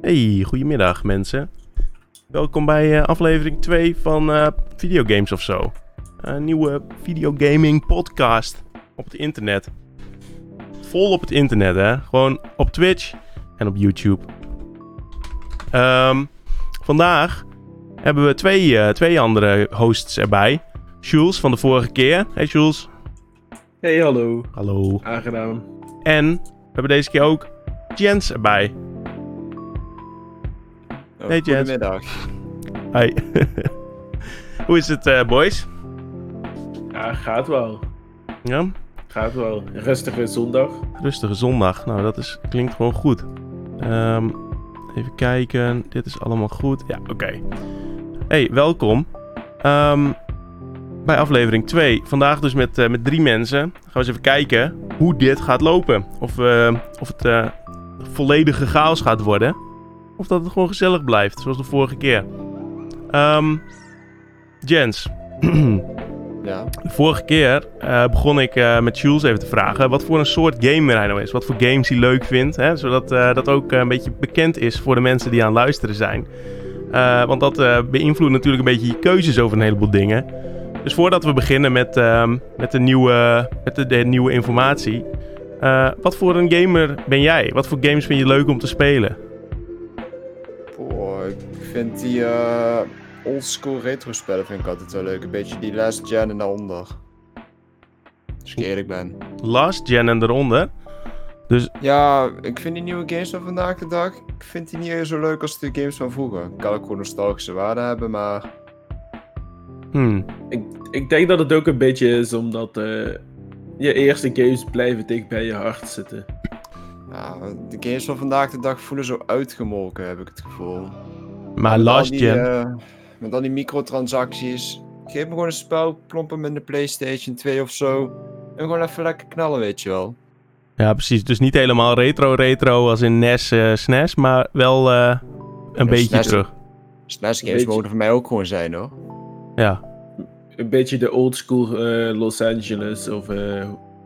Hey, goedemiddag mensen. Welkom bij uh, aflevering 2 van uh, Videogames of zo. Een nieuwe videogaming podcast op het internet. Vol op het internet, hè? Gewoon op Twitch en op YouTube. Um, vandaag hebben we twee, uh, twee andere hosts erbij. Jules van de vorige keer. Hey Jules. Hey, hallo. Hallo. Aangenaam. En we hebben deze keer ook Jens erbij. Hey, Jens. Goedemiddag. Hi. Hoe is het, uh, boys? Ja, gaat wel. Ja? Gaat wel. Rustige zondag. Rustige zondag. Nou, dat is, klinkt gewoon goed. Um, even kijken. Dit is allemaal goed. Ja, oké. Okay. Hey, welkom. Um, bij aflevering 2. Vandaag dus met, uh, met drie mensen. Gaan we eens even kijken hoe dit gaat lopen. Of, uh, of het uh, volledige chaos gaat worden. Of dat het gewoon gezellig blijft, zoals de vorige keer. Um, Jens. ja. De vorige keer uh, begon ik uh, met Jules even te vragen wat voor een soort gamer hij nou is. Wat voor games hij leuk vindt. Hè? Zodat uh, dat ook een beetje bekend is voor de mensen die aan het luisteren zijn. want dat beïnvloedt natuurlijk een beetje je keuzes over een heleboel dingen. Dus voordat we beginnen met, met, de, nieuwe, met de, de nieuwe informatie. wat voor een gamer ben jij? Wat voor games vind je leuk om te spelen? Ik vind die uh, oldschool retro spellen vind ik altijd wel leuk. Een beetje die last gen en daaronder. Als ik eerlijk ben. Last gen en daaronder? Dus... Ja, ik vind die nieuwe games van vandaag de dag, ik vind die niet zo leuk als de games van vroeger. Kan ook gewoon nostalgische waarde hebben, maar... Hmm. Ik, ik denk dat het ook een beetje is omdat uh, je eerste games blijven dicht bij je hart zitten. Ja, de games van vandaag de dag voelen zo uitgemolken, heb ik het gevoel. Maar last die, gen... Uh, met al die microtransacties. Geef me gewoon een spel, plomp hem in de PlayStation 2 of zo. En gewoon even lekker knallen, weet je wel. Ja, precies. Dus niet helemaal retro-retro als in NES, uh, SNES, maar wel uh, een ja, beetje SNES, terug. SNES games mogen voor mij ook gewoon zijn, hoor. Ja. Een beetje de old school Los Angeles of...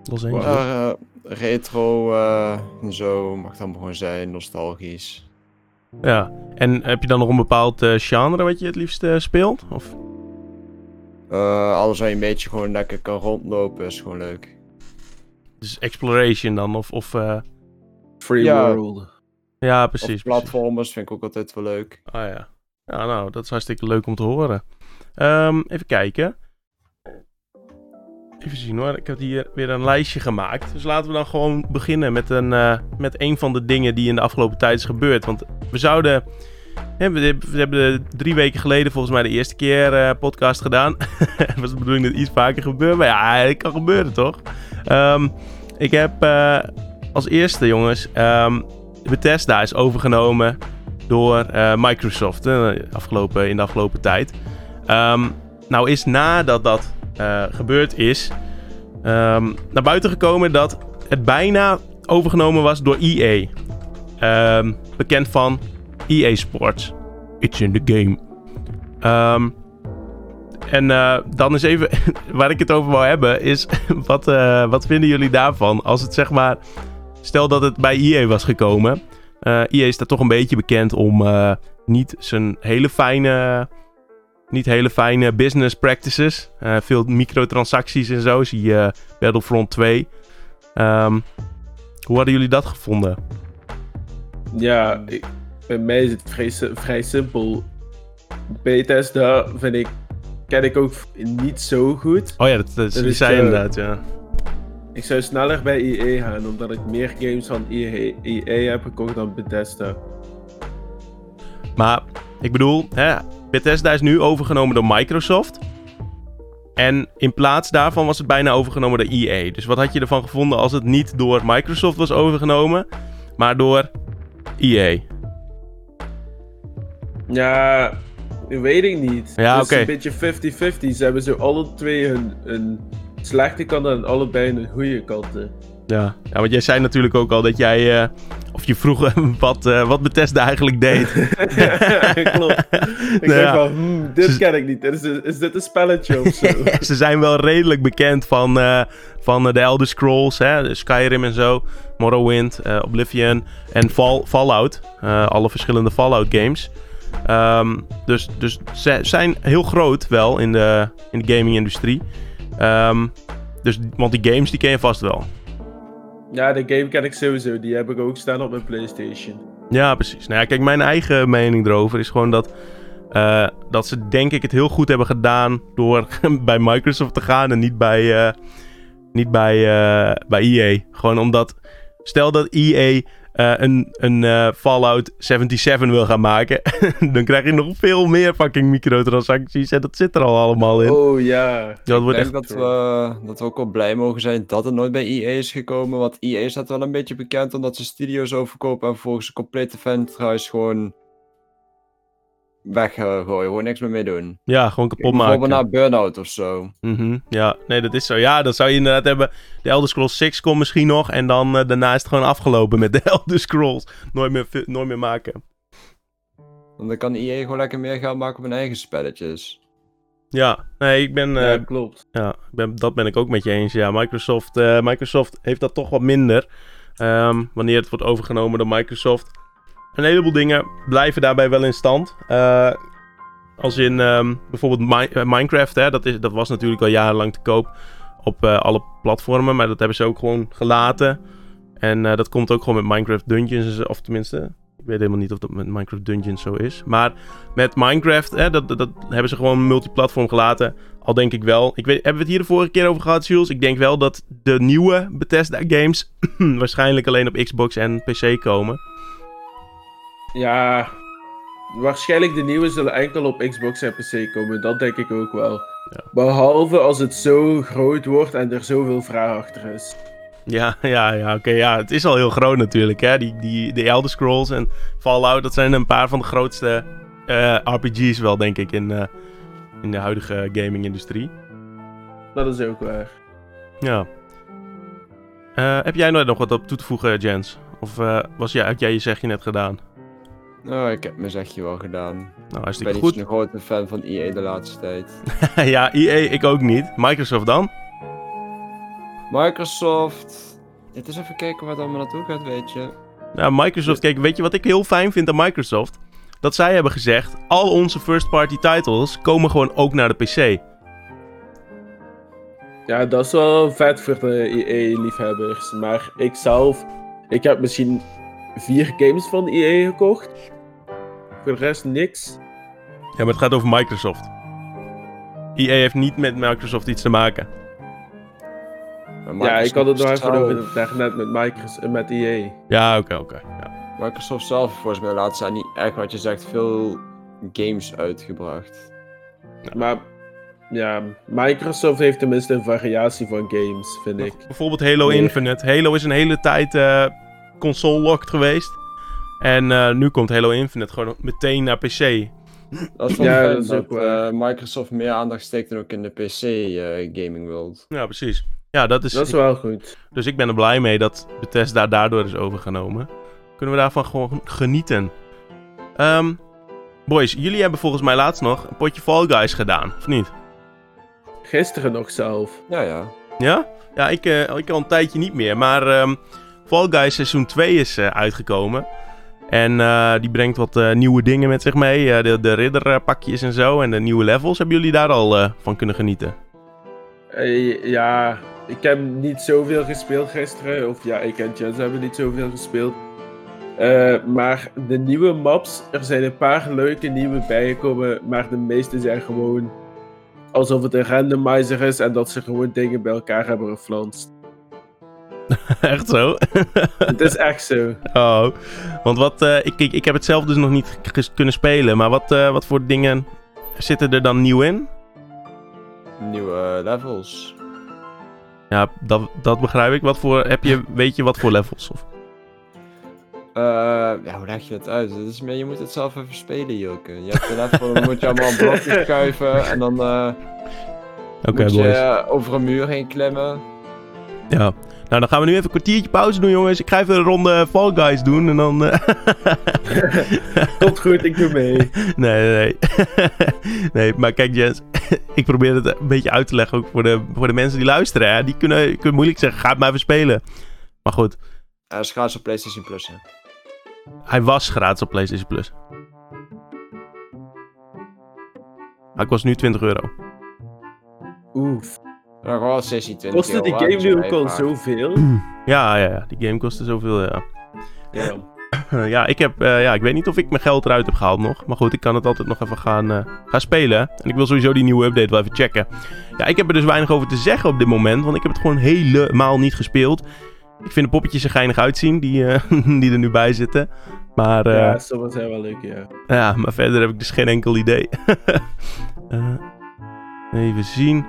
Los Angeles? Uh, retro uh, en zo mag dan gewoon zijn, nostalgisch. Ja, en heb je dan nog een bepaald uh, genre wat je het liefst uh, speelt? Of? alles waar je een beetje gewoon lekker kan rondlopen is gewoon leuk. Dus exploration dan, of... of Free ja. world. Ja, precies. Of platformers precies. vind ik ook altijd wel leuk. Ah ja. Ja, nou, dat is hartstikke leuk om te horen. Um, even kijken. Even zien hoor, ik heb hier weer een lijstje gemaakt. Dus laten we dan gewoon beginnen met een, uh, met een van de dingen die in de afgelopen tijd is gebeurd. Want we zouden... Ja, we, we, hebben drie weken geleden volgens mij de eerste keer uh, podcast gedaan. Het was de bedoeling dat iets vaker gebeurt. Maar ja, het kan gebeuren toch? Um, ik heb uh, als eerste jongens... Um, Bethesda is overgenomen door Microsoft afgelopen, in de afgelopen tijd. Um, nou is nadat dat uh, gebeurd is, um, naar buiten gekomen dat het bijna overgenomen was door EA. Um, bekend van EA Sports. It's in the game. Um, en uh, dan is even waar ik het over wou hebben, is wat, uh, wat vinden jullie daarvan? Als het zeg maar, stel dat het bij EA was gekomen. EA is daar toch een beetje bekend om niet zijn hele fijne niet hele fijne business practices. Uh, veel microtransacties en zo. Zie je uh, Battlefront 2. Um, hoe hadden jullie dat gevonden? Ja, ik, bij mij is het vrij, vrij simpel. Bethesda vind ik, ken ik ook niet zo goed. Oh ja, dat, dat, dat zei inderdaad, ja. Ik zou sneller bij EA gaan, omdat ik meer games van EA, EA heb gekocht dan Bethesda. Maar, ik bedoel, hè, Bethesda is nu overgenomen door Microsoft. En in plaats daarvan was het bijna overgenomen door EA. Dus wat had je ervan gevonden als het niet door Microsoft was overgenomen, maar door EA? Ja, weet ik niet. Ja, het is een beetje 50-50. Ze hebben zo alle twee hun, hun slechte kanten en allebei hun goede kanten. Ja. ja, want jij zei natuurlijk ook al dat jij... Uh, of je vroeg wat, uh, wat Bethesda eigenlijk deed. Klopt. Ik Nou denk ja. van, hmm, dit Ze- ken ik niet. Is, dit- is dit een spelletje of zo? Ze zijn wel redelijk bekend van, eh, van eh, de Elder Scrolls, hè, de Skyrim en zo, Morrowind, Oblivion en Fall, Fallout. Alle verschillende Fallout games. Ehm, dus, dus ze zijn heel groot wel in de, in de gaming-industrie. Ehm, dus, want die games die ken je vast wel. Ja, de game ken ik sowieso. Die heb ik ook staan op mijn PlayStation. Ja, precies. Nou ja, kijk, mijn eigen mening erover is gewoon dat, eh, dat ze denk ik het heel goed hebben gedaan door bij Microsoft te gaan en niet bij, eh, niet bij, eh, bij EA. Gewoon omdat, stel dat EA eh, een, een eh, Fallout 77 wil gaan maken, dan krijg je nog veel meer fucking microtransacties en dat zit er al allemaal in. Oh ja. dat wordt ik echt... denk dat we, dat we ook wel blij mogen zijn dat het nooit bij EA is gekomen. Want EA staat wel een beetje bekend omdat ze studio's overkopen en volgens een complete franchise gewoon weggooien. Gewoon niks meer mee doen. Ja, gewoon kapot Bijvoorbeeld maken. naar Burnout of zo. Mhm, Ja, nee, dat is zo. Ja, dat zou je inderdaad hebben. De Elder Scrolls 6 komt misschien nog. En dan eh, daarna is het gewoon afgelopen met de Elder Scrolls. Nooit meer, nooit meer maken. Want dan kan EA gewoon lekker meer geld maken op hun eigen spelletjes. Ja, nee, ik ben, eh, Ja, klopt. ja, ben, dat ben ik ook met je eens. Ja, Microsoft, eh, Microsoft heeft dat toch wat minder. Ehm, wanneer het wordt overgenomen door Microsoft. Een heleboel dingen blijven daarbij wel in stand. Eh, als in ehm, bijvoorbeeld eh, Minecraft, hè, dat, is, dat was natuurlijk al jarenlang te koop op eh, alle platformen. Maar dat hebben ze ook gewoon gelaten. En dat komt ook gewoon met Minecraft Dungeons. Of tenminste, ik weet helemaal niet of dat met Minecraft Dungeons zo is. Maar met Minecraft, hè, dat, dat, dat hebben ze gewoon multiplatform gelaten. Al denk ik wel. Ik weet, hebben we het hier de vorige keer over gehad, Jules? Ik denk wel dat de nieuwe Bethesda games waarschijnlijk alleen op Xbox en PC komen. Ja, waarschijnlijk de nieuwe zullen enkel op Xbox en PC komen. Dat denk ik ook wel. Ja. Behalve als het zo groot wordt en er zoveel vraag achter is. Ja, ja, ja, oké. ja, het is al heel groot natuurlijk, hè. Die, die, de Elder Scrolls en Fallout, dat zijn een paar van de grootste eh, RPG's wel, denk ik, in, eh, in de huidige gaming-industrie. Dat is ook waar. Ja. Eh, heb jij nog wat op toe te voegen, Jens? Of was jij, had jij je zegje net gedaan? Nou, ik heb mijn zegje wel gedaan. Nou, Ik ben hartstikke niet goed. zo'n grote fan van EA de laatste tijd. ja, EA, ik ook niet. Microsoft dan? Microsoft. Het is even kijken waar het allemaal naartoe gaat, weet je. Nou, Microsoft, kijk, weet je wat ik heel fijn vind aan Microsoft? Dat zij hebben gezegd, al onze first-party titles komen gewoon ook naar de PC. Ja, dat is wel vet voor de EA-liefhebbers. Maar ik zelf, ik heb misschien vier games van EA gekocht. Voor de rest niks. Ja, maar het gaat over Microsoft. EA heeft niet met Microsoft iets te maken. Ja, ik had het nog even over daarnet met, Microsoft, met E EA. Ja, oké, oké. Ja. Microsoft zelf, volgens mij, de laatste zijn niet echt wat je zegt, veel games uitgebracht. Maar ja, Microsoft heeft tenminste een variatie van games, vind ik. Bijvoorbeeld Halo Nee. Infinite. Halo is een hele tijd eh, console-locked geweest. En eh, nu komt Halo Infinite gewoon meteen naar PC. Dat is wel Ja, fijn dat ook eh, Microsoft meer aandacht steekt dan ook in de PC eh, gaming world. Ja, precies. Ja, dat is... Dat is wel goed. Dus ik ben er blij mee dat Bethesda daardoor is overgenomen. Kunnen we daarvan gewoon genieten. Ehm, boys, jullie hebben volgens mij laatst nog een potje Fall Guys gedaan, of niet? Gisteren nog zelf. Ja, ja. Ja? Ja, ik, eh, ik al een tijdje niet meer. Maar ehm, Fall Guys seizoen 2 is eh, uitgekomen. En eh, die brengt wat eh, nieuwe dingen met zich mee. De, de ridderpakjes en zo. En de nieuwe levels. Hebben jullie daar al van kunnen genieten? Ja, ik heb niet zoveel gespeeld gisteren. Of ja, ik en Jens hebben niet zoveel gespeeld. Maar de nieuwe maps, er zijn een paar leuke nieuwe bijgekomen. Maar de meeste zijn gewoon alsof het een randomizer is. En dat ze gewoon dingen bij elkaar hebben geflanst. Echt zo? het is echt zo. oh. Want wat... eh, ik, ik, ik heb het zelf dus nog niet kunnen spelen. Maar wat, eh, wat voor dingen zitten er dan nieuw in? Nieuwe levels. Ja, dat, dat begrijp ik. Wat voor... Heb je... Weet je wat voor levels? Of... Eh, ja, hoe leg je dat uit? Het is meer, je moet het zelf even spelen, Joke. Je hebt een level, dan moet je allemaal blokjes schuiven en dan Oké, moet je boys. eh, over een muur heen klimmen. Ja. Nou, dan gaan we nu even een kwartiertje pauze doen, jongens. Ik ga even een ronde Fall Guys doen en dan... eh, Komt goed, ik doe mee. nee, nee, nee. nee, maar kijk Jens, ik probeer het een beetje uit te leggen ook voor de, voor de mensen die luisteren. Hè. Die kunnen, kunnen moeilijk zeggen, ga het maar even spelen. Maar goed, Hij is gratis op PlayStation Plus. Hè. hij was gratis op PlayStation Plus. Maar ik was nu 20 euro. Oef. Nog wel 16, 20 Kostte die game nu ook al zoveel? Ja, ja, ja, die game kostte zoveel, ja. Ja. Ja, ik heb, eh, ja, ik weet niet of ik mijn geld eruit heb gehaald nog. Maar goed, ik kan het altijd nog even gaan, eh, gaan spelen. En ik wil sowieso die nieuwe update wel even checken. Ja, ik heb er dus weinig over te zeggen op dit moment. Want ik heb het gewoon helemaal niet gespeeld. Ik vind de poppetjes er geinig uitzien die, eh, die er nu bij zitten. Maar, eh, ja, sommige zijn wel leuk, ja. ja, maar verder heb ik dus geen enkel idee. Eh, even zien.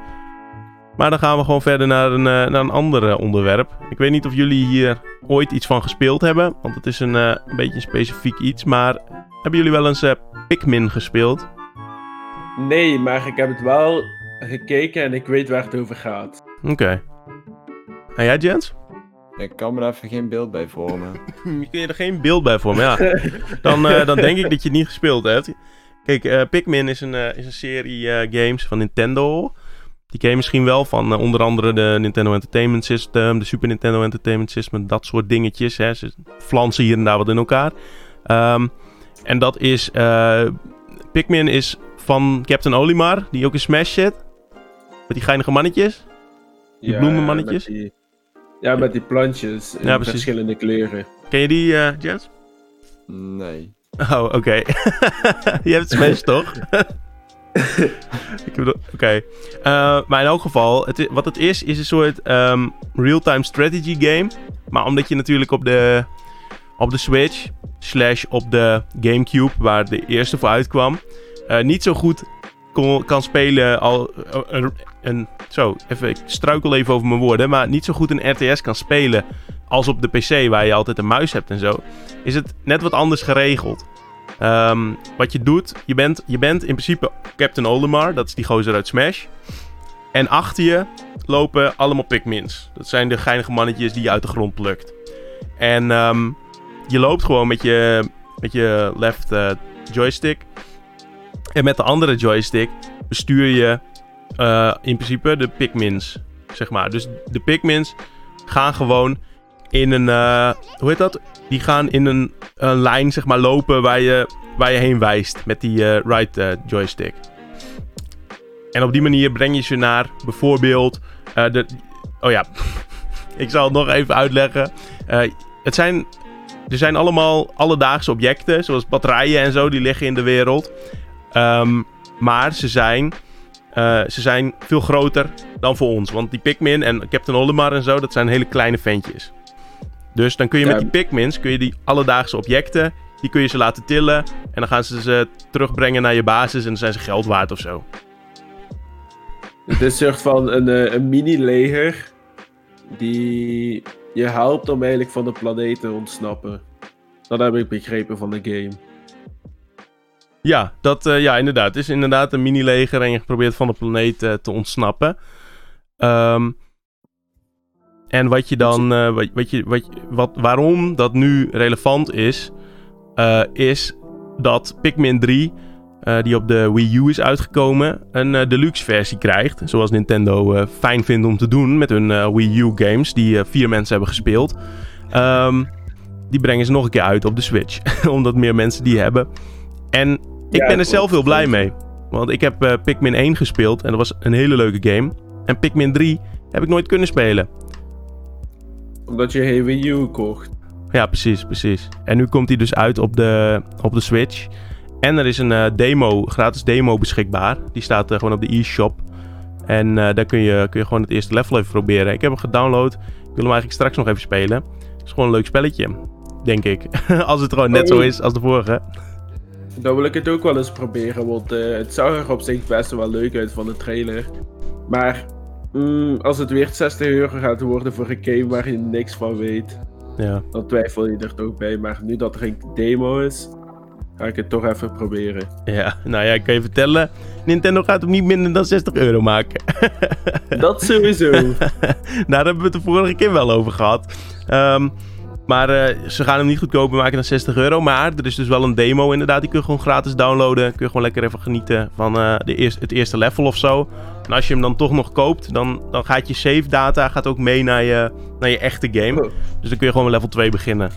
Maar dan gaan we gewoon verder naar een, eh, naar een ander eh, onderwerp. Ik weet niet of jullie hier ooit iets van gespeeld hebben. Want het is een, eh, een beetje een specifiek iets. Maar hebben jullie wel eens eh, Pikmin gespeeld? Nee, maar ik heb het wel gekeken en ik weet waar het over gaat. Oké. En jij, Jens? Ik kan me daar even geen beeld bij vormen. Je kun je er geen beeld bij vormen, ja. Dan, eh, dan denk ik dat je het niet gespeeld hebt. Kijk, eh, Pikmin is een, eh, is een serie eh, games van Nintendo. Die ken je misschien wel van eh, onder andere de Nintendo Entertainment System, de Super Nintendo Entertainment System, dat soort dingetjes. Hè. Ze flansen hier en daar wat in elkaar. Ehm, en dat is... eh, Pikmin is van Captain Olimar, die ook in Smash zit. Met die geinige mannetjes. Die bloemenmannetjes? met die- ja, met die plantjes in Ja, verschillende kleuren. Ken je die, eh Jens? Nee. Oh, oké. je hebt Smash toch? Oké. Eh, maar in elk geval, het, wat het is, is een soort ehm, real-time strategy game. Maar omdat je natuurlijk op de, op de Switch, slash op de Gamecube, waar de eerste voor uitkwam, eh, niet zo goed kan spelen al eh, een, een- Zo, even, ik struikel even over mijn woorden, maar niet zo goed een RTS kan spelen als op de PC, waar je altijd een muis hebt en zo, is het net wat anders geregeld. Ehm, wat je doet, je bent, je bent in principe Captain Olimar, dat is die gozer uit Smash. En achter je lopen allemaal Pikmins. Dat zijn de geinige mannetjes die je uit de grond plukt. En ehm, je loopt gewoon met je, met je left eh, joystick. En met de andere joystick bestuur je eh, in principe de Pikmins, zeg maar. Dus de Pikmins gaan gewoon in een, eh, hoe heet dat? Die gaan in een, een lijn, zeg maar, lopen waar je, waar je heen wijst met die eh, right eh, joystick. En op die manier breng je ze naar bijvoorbeeld de... Oh ja, ik zal het nog even uitleggen. Het zijn... Er zijn allemaal alledaagse objecten, zoals batterijen en zo, die liggen in de wereld. Ehm, maar ze zijn, ze zijn veel groter dan voor ons. Want die Pikmin en Captain Olimar en zo, dat zijn hele kleine ventjes. Dus dan kun je met die Pikmins, kun je die alledaagse objecten, die kun je ze laten tillen. En dan gaan ze ze terugbrengen naar je basis en dan zijn ze geld waard of zo. Het is een soort van een, eh, een mini-leger die je helpt om eigenlijk van de planeet te ontsnappen. Dat heb ik begrepen van de game. Ja, dat, eh, ja, inderdaad. Het is inderdaad een mini-leger en je probeert van de planeet eh, te ontsnappen. Ehm, en wat je dan, eh, wat, wat je, wat, wat, waarom dat nu relevant is, eh, is dat Pikmin 3, eh, die op de Wii U is uitgekomen, een deluxe versie krijgt. Zoals Nintendo fijn vindt om te doen met hun Wii U games, die vier mensen hebben gespeeld. Ehm, die brengen ze nog een keer uit op de Switch, omdat meer mensen die hebben. En ik Ja, ben er zelf heel blij mee. Want ik heb Pikmin 1 gespeeld en dat was een hele leuke game. En Pikmin 3 heb ik nooit kunnen spelen. Omdat je geen Wii U kocht. Ja, precies, precies. En nu komt hij dus uit op de, op de Switch. En er is een eh, demo, gratis demo beschikbaar. Die staat eh, gewoon op de e-shop. En eh, daar kun je, kun je gewoon het eerste level even proberen. Ik heb hem gedownload. Ik wil hem eigenlijk straks nog even spelen. Het is gewoon een leuk spelletje, denk ik. als het gewoon net zo is als de vorige. Dan wil ik het ook wel eens proberen, want het zag er op zich best wel leuk uit van de trailer. Maar mm, als het weer 60 euro gaat worden voor een game waar je niks van weet, Ja. dan twijfel je er toch bij. Maar nu dat er een demo is, ga ik het toch even proberen. Ja, nou ja, ik kan je vertellen. Nintendo gaat hem niet minder dan 60 euro maken. Dat sowieso. Daar hebben we het de vorige keer wel over gehad. Ehm, maar eh, ze gaan hem niet goedkoper maken dan 60 euro. Maar er is dus wel een demo inderdaad. Die kun je gewoon gratis downloaden. Kun je gewoon lekker even genieten van eh, de eerste, het eerste level of zo. En als je hem dan toch nog koopt, dan, dan gaat je save data gaat ook mee naar je, naar je echte game. Oh. Dus dan kun je gewoon level 2 beginnen.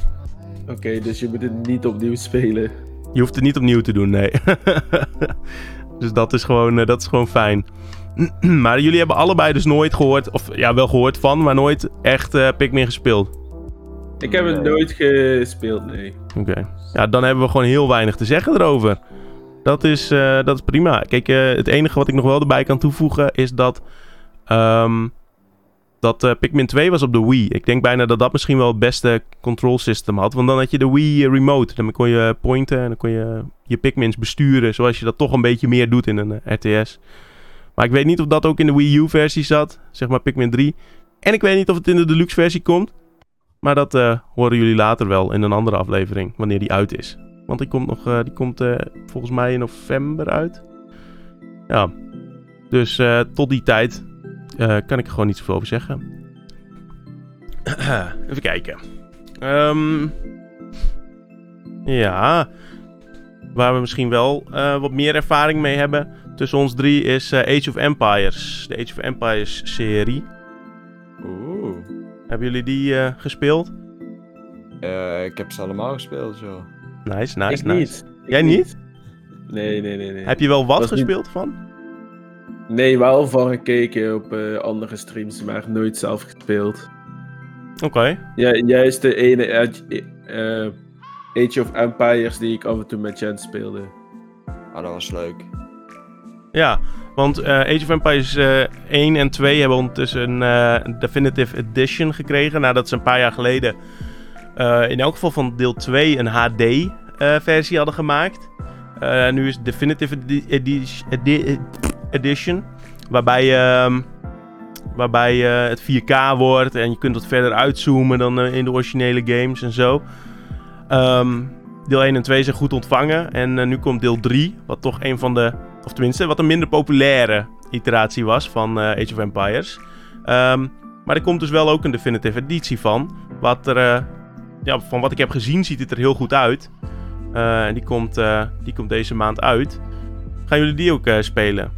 Oké, dus je moet het niet opnieuw spelen. Je hoeft het niet opnieuw te doen, nee. dus dat is gewoon, eh, dat is gewoon fijn. maar jullie hebben allebei dus nooit gehoord, of ja, wel gehoord van, maar nooit echt Pikmin gespeeld. Ik heb het nooit gespeeld, nee. Oké. Ja, dan hebben we gewoon heel weinig te zeggen erover. Dat is, eh, dat is prima. Kijk, eh, het enige wat ik nog wel erbij kan toevoegen is dat. ehm, dat eh, Pikmin 2 was op de Wii. Ik denk bijna dat dat misschien wel het beste control system had. Want dan had je de Wii Remote. Dan kon je pointen en dan kon je je Pikmins besturen. Zoals je dat toch een beetje meer doet in een RTS. Maar ik weet niet of dat ook in de Wii U versie zat. Zeg maar Pikmin 3. En ik weet niet of het in de deluxe versie komt. Maar dat eh, horen jullie later wel in een andere aflevering, wanneer die uit is. Want die komt, nog, eh, die komt eh, volgens mij in november uit. Ja, dus tot die tijd kan ik er gewoon niet zoveel over zeggen. Even kijken. Ehm, ja, waar we misschien wel wat meer ervaring mee hebben tussen ons drie is Age of Empires. De Age of Empires serie. Oeh. Hebben jullie die eh, gespeeld? Eh, ik heb ze allemaal gespeeld, zo. Nice, nice, ik nice. niet. Ik Jij niet? Nee, nee, nee, nee. Heb je wel wat Was niet- gespeeld van? Nee, wel van gekeken op eh, andere streams, maar nooit zelf gespeeld. Oké. Ja, juist de ene Age, eh, Age of Empires die ik af en toe met Jen speelde. Ah, dat was leuk. Ja, want eh, Age of Empires eh 1 en 2 hebben ondertussen een eh, Definitive Edition gekregen. Nadat ze een paar jaar geleden in elk geval van deel 2 een HD-versie hadden gemaakt. Nu is het Definitive edi- edi- edi- Edition. Waarbij, ehm, waarbij het 4K wordt en je kunt wat verder uitzoomen dan in de originele games en zo. Ehm, deel 1 en 2 zijn goed ontvangen. En nu komt deel 3, wat toch een van de of tenminste, wat een minder populaire iteratie was van eh, Age of Empires. Ehm, maar er komt dus wel ook een definitive editie van. Wat er, eh, ja, van wat ik heb gezien ziet het er heel goed uit. Eh, en die komt, eh, die komt deze maand uit. Gaan jullie die ook eh, spelen?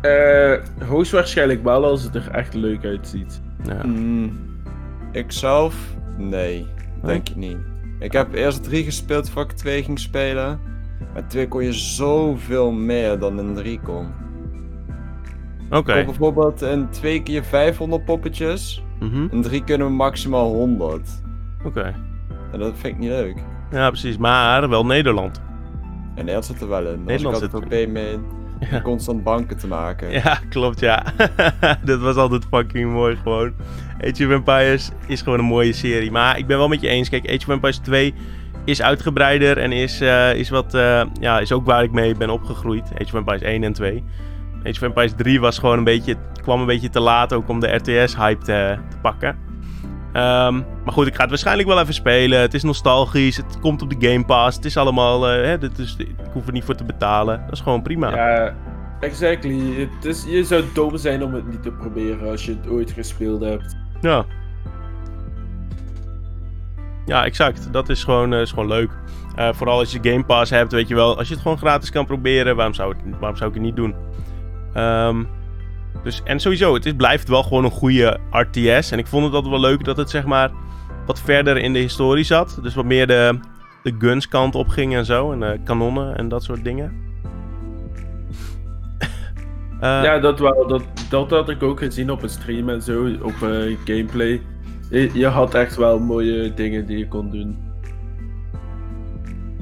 Eh, hoogstwaarschijnlijk wel als het er echt leuk uitziet. Ja. Mm, ik zelf? Nee, denk ik niet. Ik heb eerst 3 gespeeld voordat ik 2 ging spelen. Maar 2 kon je zoveel meer dan in 3 kon. Oké. Kon bijvoorbeeld in 2 keer 500 poppetjes. Mhm. In 3 kunnen we maximaal 100. Oké. En dat vind ik niet leuk. Ja, precies. Maar wel Nederland. En Nederland zit er wel in. Nederland Nederland zit er mee Ja. constant banken te maken. Ja, klopt, ja. dat was altijd fucking mooi gewoon. Age of Empires is gewoon een mooie serie. Maar ik ben wel met je eens. Kijk, Age of Empires 2 is uitgebreider en is, eh, is, wat, eh, ja, is ook waar ik mee ben opgegroeid. Age of Empires 1 en 2. Age of Empires 3 was gewoon een beetje, kwam een beetje te laat ook om de RTS-hype te, te pakken. Ehm, maar goed, ik ga het waarschijnlijk wel even spelen. Het is nostalgisch, het komt op de Game Pass. Het is allemaal, eh, hè, dit is, ik hoef er niet voor te betalen. Dat is gewoon prima. Ja, exactly. Het is, je zou dom zijn om het niet te proberen als je het ooit gespeeld hebt. Ja. Ja, exact. Dat is gewoon, eh, is gewoon leuk. Eh, vooral als je Game Pass hebt, weet je wel. Als je het gewoon gratis kan proberen, waarom zou, het, waarom zou ik het niet doen? Ehm, dus, en sowieso, het is, blijft wel gewoon een goede RTS. En ik vond het altijd wel leuk dat het zeg maar wat verder in de historie zat. Dus wat meer de, de guns kant op ging en zo. En de kanonnen en dat soort dingen. Eh, ja, dat wel. Dat, dat had ik ook gezien op een stream en zo, op eh, gameplay. Je, had echt wel mooie dingen die je kon doen.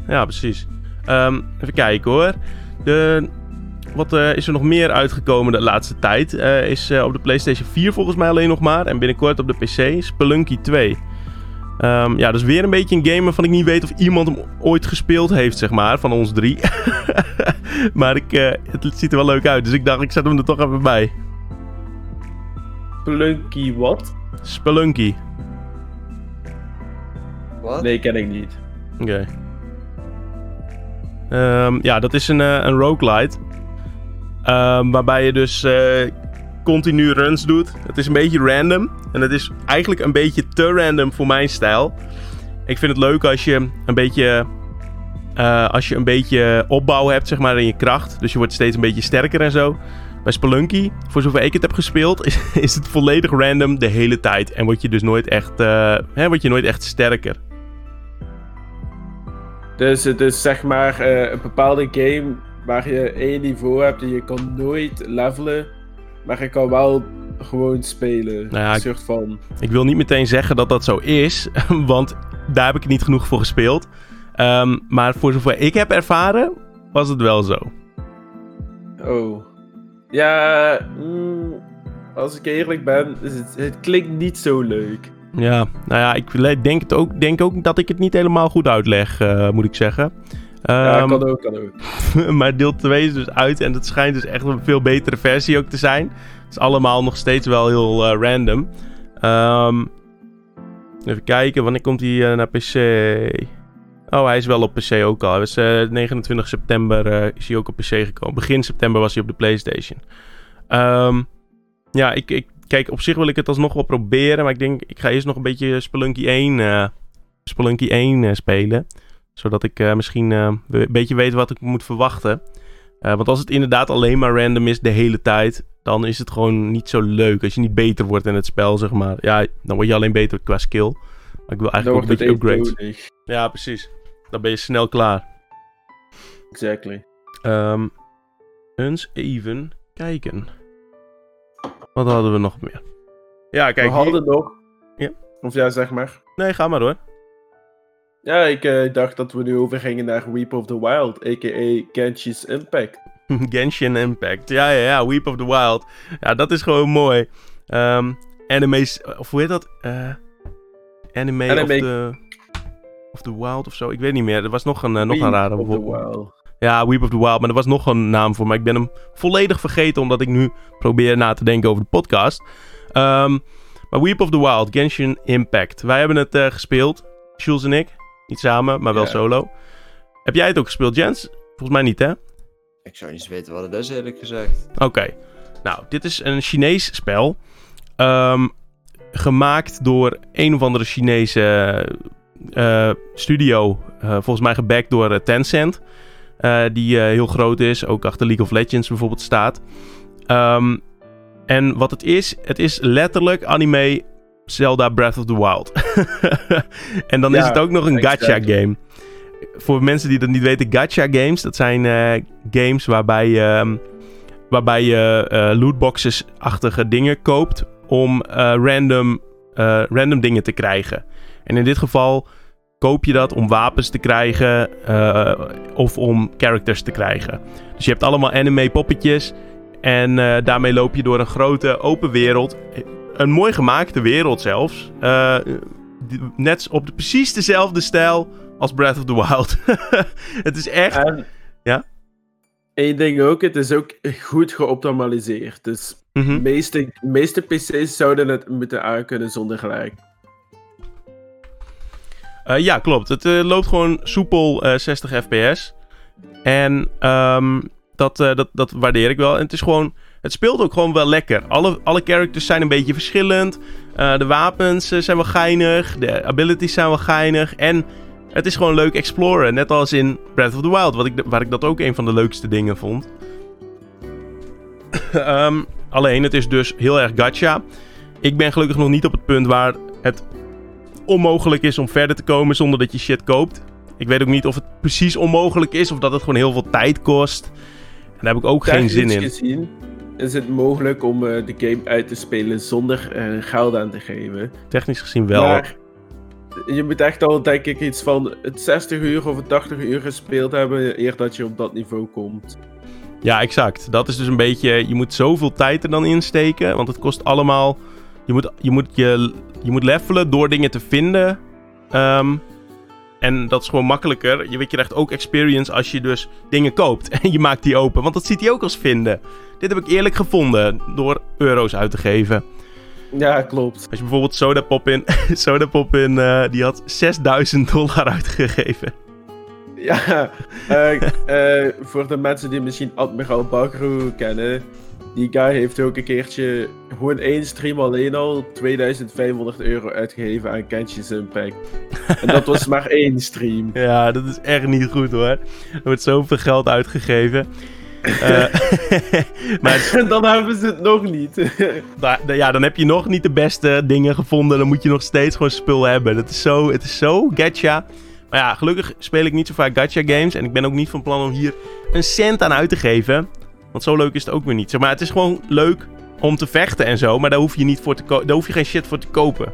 Ja, precies. Ehm, even kijken hoor. De, wat eh, is er nog meer uitgekomen de laatste tijd? Eh, is eh, op de PlayStation 4 volgens mij alleen nog maar. En binnenkort op de PC Spelunky 2. Ehm, ja, dus weer een beetje een game waarvan ik niet weet of iemand hem ooit gespeeld heeft, zeg maar, van ons drie. maar ik, het ziet er wel leuk uit, dus ik dacht ik zet hem er toch even bij. Plunky wat? Spelunky. Wat? Nee, ken ik niet. Oké. Ehm, ja, dat is een, eh, een roguelite. Ehm, waarbij je dus eh, continu runs doet. Het is een beetje random. En het is eigenlijk een beetje te random voor mijn stijl. Ik vind het leuk als je een beetje... eh, als je een beetje opbouw hebt, zeg maar, in je kracht. Dus je wordt steeds een beetje sterker en zo. Bij Spelunky, voor zover ik het heb gespeeld, is, is het volledig random de hele tijd. En word je dus nooit echt, eh, hè, word je nooit echt sterker. Dus het is zeg maar eh, een bepaalde game waar je één niveau hebt en je kan nooit levelen, maar je kan wel gewoon spelen. Nou ja, een ik- soort van. Ik wil niet meteen zeggen dat dat zo is, want daar heb ik niet genoeg voor gespeeld. Ehm, maar voor zover ik heb ervaren, was het wel zo. Oh. Ja, mm, als ik eerlijk ben, is het, het klinkt niet zo leuk. Ja, nou ja, ik denk, het ook, denk ook dat ik het niet helemaal goed uitleg, eh, moet ik zeggen. Ja, Ehm, kan ook, kan ook. maar deel 2 is dus uit en het schijnt dus echt een veel betere versie ook te zijn. Het is allemaal nog steeds wel heel eh, random. Ehm, even kijken, wanneer komt hij eh, naar PC? Oh, hij is wel op PC ook al. Hij was, eh, 29 september eh, is hij ook op PC gekomen. Begin september was hij op de PlayStation. Ehm, ja, ik, ik, kijk, op zich wil ik het alsnog wel proberen. Maar ik denk, ik ga eerst nog een beetje Spelunky 1, eh, Spelunky 1 eh, spelen zodat ik misschien een beetje weet wat ik moet verwachten. Want als het inderdaad alleen maar random is de hele tijd, dan is het gewoon niet zo leuk. Als je niet beter wordt in het spel, zeg maar. Ja, dan word je alleen beter qua skill. Maar ik wil eigenlijk ook een beetje upgrades. eentonig. Ja, precies. Dan ben je snel klaar. Exactly. Ehm eens even kijken. Wat hadden we nog meer? Ja, kijk. We hier- hadden nog. Ja. Of ja, zeg maar. Nee, ga maar hoor. Ja, ik eh, dacht dat we nu overgingen naar Weep of the Wild, a.k.a. Genshi's Impact. Genshin Impact. Ja, ja, ja. Weep of the Wild. Ja, dat is gewoon mooi. Ehm anime's... Of hoe heet dat? Eh, anime, Anime- Of, the, of the Wild of zo. Ik weet niet meer. Er was nog een, eh, nog een Weep rare... of the Wild. Ja, Weep of the Wild. Maar er was nog een naam voor. Maar ik ben hem volledig vergeten. Omdat ik nu probeer na te denken over de podcast. Ehm, maar Weep of the Wild. Genshin Impact. Wij hebben het eh, gespeeld. Jules en ik. Niet samen, maar wel Ja. solo. Heb jij het ook gespeeld, Jens? Volgens mij niet, hè? Ik zou niet weten wat het is, eerlijk gezegd. Oké. Nou, dit is een Chinees spel. Ehm, gemaakt door een of andere Chinese eh, studio. eh, volgens mij gebackt door eh, Tencent. eh, die eh, heel groot is. Ook achter League of Legends bijvoorbeeld staat. Ehm, en wat het is, het is letterlijk anime Zelda Breath of the Wild. en dan is het ook nog een gacha game. Voor mensen die dat niet weten, gacha games, dat zijn eh, games waarbij je, ehm, waarbij je eh, lootboxes-achtige dingen koopt om eh, random, eh, random dingen te krijgen. En in dit geval koop je dat om wapens te krijgen eh, of om characters te krijgen. Dus je hebt allemaal anime poppetjes en eh, daarmee loop je door een grote open wereld. Een mooi gemaakte wereld zelfs. Eh, net op de, precies dezelfde stijl als Breath of the Wild. het is echt... En Ja? één ding ook, het is ook goed geoptimaliseerd. Dus Mhm. de meeste, meeste PC's zouden het moeten aankunnen zonder gelijk. Eh, ja, klopt. Het eh, loopt gewoon soepel eh, 60 fps. En ehm, dat, eh, dat, dat waardeer ik wel. En het is gewoon... Het speelt ook gewoon wel lekker. Alle, alle characters zijn een beetje verschillend. Eh, de wapens eh, zijn wel geinig. De abilities zijn wel geinig. En het is gewoon leuk exploren. Net als in Breath of the Wild. Wat ik, waar ik dat ook een van de leukste dingen vond. Ehm, alleen, het is dus heel erg gacha. Ik ben gelukkig nog niet op het punt waar het onmogelijk is om verder te komen zonder dat je shit koopt. Ik weet ook niet of het precies onmogelijk is of dat het gewoon heel veel tijd kost. En daar heb ik ook geen zin in. Technisch gezien is het mogelijk om eh, de game uit te spelen zonder er geld aan te geven. Technisch gezien wel. Maar je moet echt al, denk ik, iets van het 60 uur of het 80 uur gespeeld hebben eer dat je op dat niveau komt. Ja, exact. Dat is dus een beetje. Je moet zoveel tijd er dan in steken. Want het kost allemaal. Je moet je, moet je, je moet levelen door dingen te vinden. Ehm, en dat is gewoon makkelijker. Je weet, je krijgt ook experience als je dus dingen koopt. En je maakt die open. Want dat ziet hij ook als vinden. Dit heb ik eerlijk gevonden. Door euro's uit te geven. Ja, klopt. Als je bijvoorbeeld Sodapop in. Sodapop in. eh, die had 6000 dollar uitgegeven. Ja, eh, eh, voor de mensen die misschien Admiral Bagro kennen. Die guy heeft ook een keertje gewoon één stream alleen al 2500 euro uitgegeven aan Kenshin's Impact. en dat was maar één stream. Ja, dat is echt niet goed hoor. Er wordt zoveel geld uitgegeven. Eh, maar En dan hebben ze het nog niet. ja, dan heb je nog niet de beste dingen gevonden. Dan moet je nog steeds gewoon spul hebben. Dat is zo, het is zo gacha. Maar ja, gelukkig speel ik niet zo vaak gacha games. En ik ben ook niet van plan om hier een cent aan uit te geven. Want zo leuk is het ook weer niet. Zeg maar het is gewoon leuk om te vechten en zo. Maar daar hoef je, niet voor te daar hoef je geen shit voor te kopen.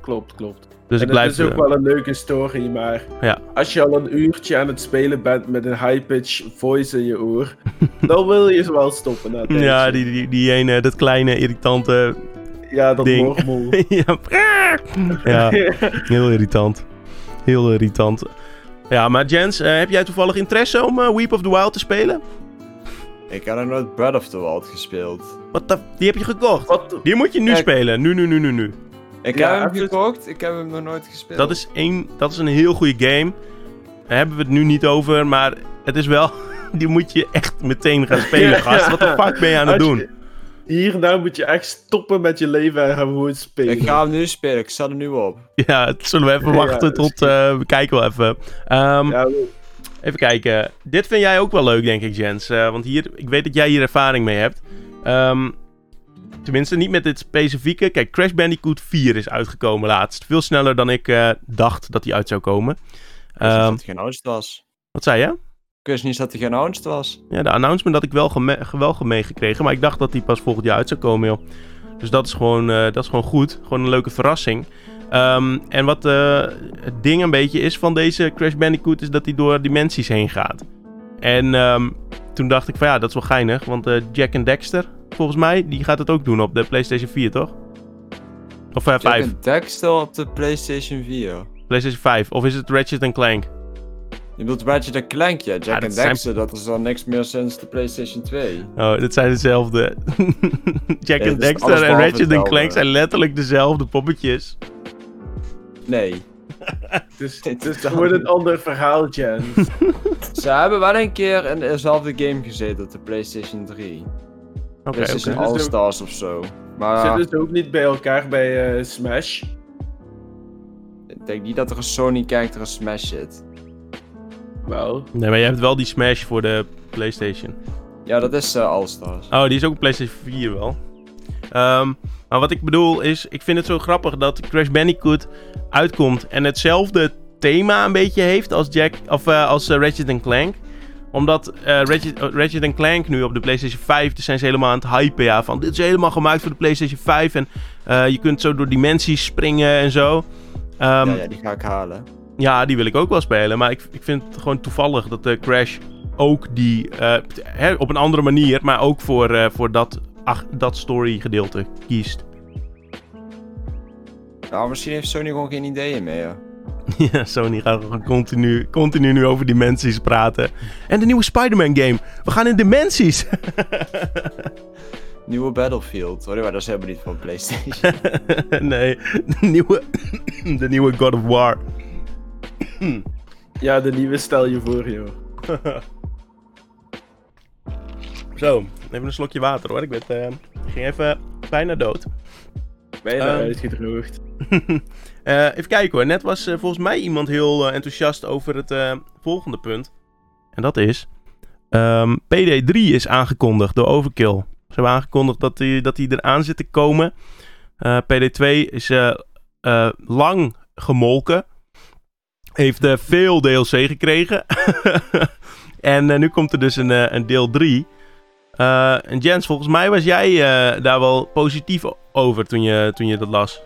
klopt, klopt. Dus en ik blijf... het is ook wel een leuke story, maar Ja. als je al een uurtje aan het spelen bent met een high-pitch voice in je oor, dan wil je ze wel stoppen ja, die, die, die ene, dat kleine irritante... ja, dat ding. mormel. ja, ja, heel irritant. Heel irritant. Ja, maar Jens, eh, heb jij toevallig interesse om eh, Weep of the Wild te spelen? Ik heb nog nooit Breath of the Wild gespeeld. Wat de... Die heb je gekocht. Die moet je nu Kijk. spelen. Nu, nu, nu, nu, nu. Ik Ja, heb hem gekocht, ik heb hem nog nooit gespeeld. Dat is, een, dat is een heel goede game. Daar hebben we het nu niet over, maar het is wel... Die moet je echt meteen gaan spelen, Ja. gast. Wat de fuck ben je aan het doen? je- Hierna moet je echt stoppen met je leven en gaan gewoon spelen. Ik ga hem nu spelen, ik sta er nu op. Ja, het zullen we even wachten tot... eh, we kijken wel even. Ehm, Ja, Even kijken. Dit vind jij ook wel leuk, denk ik, Jens. Eh, want hier, ik weet dat jij hier ervaring mee hebt. Ehm, tenminste, niet met dit specifieke. Kijk, Crash Bandicoot 4 is uitgekomen laatst. Veel sneller dan ik eh, dacht dat hij uit zou komen. Ik wist niet Ehm, dat hij geannounced was. wat zei je? Ik wist niet dat hij geannounced was. Ja, de announcement had ik wel, wel meegekregen. Maar ik dacht dat hij pas volgend jaar uit zou komen, joh. Dus dat is gewoon, eh, dat is gewoon goed. Gewoon een leuke verrassing. Ehm, en wat eh, het ding een beetje is van deze Crash Bandicoot... is dat hij door dimensies heen gaat. En ehm, toen dacht ik van ja, dat is wel geinig. Want eh, Jack en Dexter, volgens mij, die gaat het ook doen op de PlayStation 4, toch? Of eh, Jack 5. en Dexter op de PlayStation 4. PlayStation 5. Of is het Ratchet Clank? Je bedoelt Ratchet Clank, ja. Jack Ja, en dat zijn- Dexter, dat is dan niks meer sinds de PlayStation 2. Oh, dat zijn dezelfde. Jack Ja, en Dexter en Ratchet. Clank zijn letterlijk dezelfde poppetjes. Nee. het is, is is gewoon een ander verhaal, Jen. Ze hebben wel een keer in dezelfde game gezeten op de PlayStation 3. Oké, PlayStation oké. oké. All-Stars of zo. Maar Zitten ze ook niet bij elkaar bij eh, Smash? ik denk niet dat er een Sony character in Smash zit. Wel. Nee, maar je hebt wel die Smash voor de PlayStation. Ja, dat is eh, All-Stars. Oh, die is ook op PlayStation 4 wel. Ehm, maar wat ik bedoel is, ik vind het zo grappig dat Crash Bandicoot uitkomt en hetzelfde thema een beetje heeft als Jack of eh, als eh, Ratchet Clank. Omdat eh, Ratchet, eh, Ratchet Clank nu op de PlayStation 5, daar zijn ze helemaal aan het hypen ja, van dit is helemaal gemaakt voor de PlayStation 5 en je kunt zo door dimensies springen en zo. Ehm, ja, ja, die ga ik halen. Ja, die wil ik ook wel spelen. Maar ik, ik vind het gewoon toevallig dat de Crash ook die... hè, op een andere manier, maar ook voor, voor dat, ach, dat story gedeelte kiest. Nou, misschien heeft Sony gewoon geen ideeën meer. ja, Sony gaat gewoon continu, continu nu over dimensies praten. En de nieuwe Spider-Man game. We gaan in dimensies. Nieuwe Battlefield. Nee, maar dat is helemaal niet van PlayStation. nee, de nieuwe, de nieuwe God of War. Ja, de nieuwe stel je voor, joh. Zo, even een slokje water hoor. Ik, werd, eh, ging even bijna dood. Bijna Ehm. uitgedroogd. Eh, even kijken hoor. Net was eh, volgens mij iemand heel enthousiast over het volgende punt. En dat is... ehm, PD3 is aangekondigd door Overkill. Ze hebben aangekondigd dat die, dat die eraan zit te komen. Eh, PD2 is lang gemolken. Heeft veel DLC gekregen. en nu komt er dus een, een deel 3. Eh, en Jens, volgens mij was jij eh, daar wel positief over toen je, toen je dat las.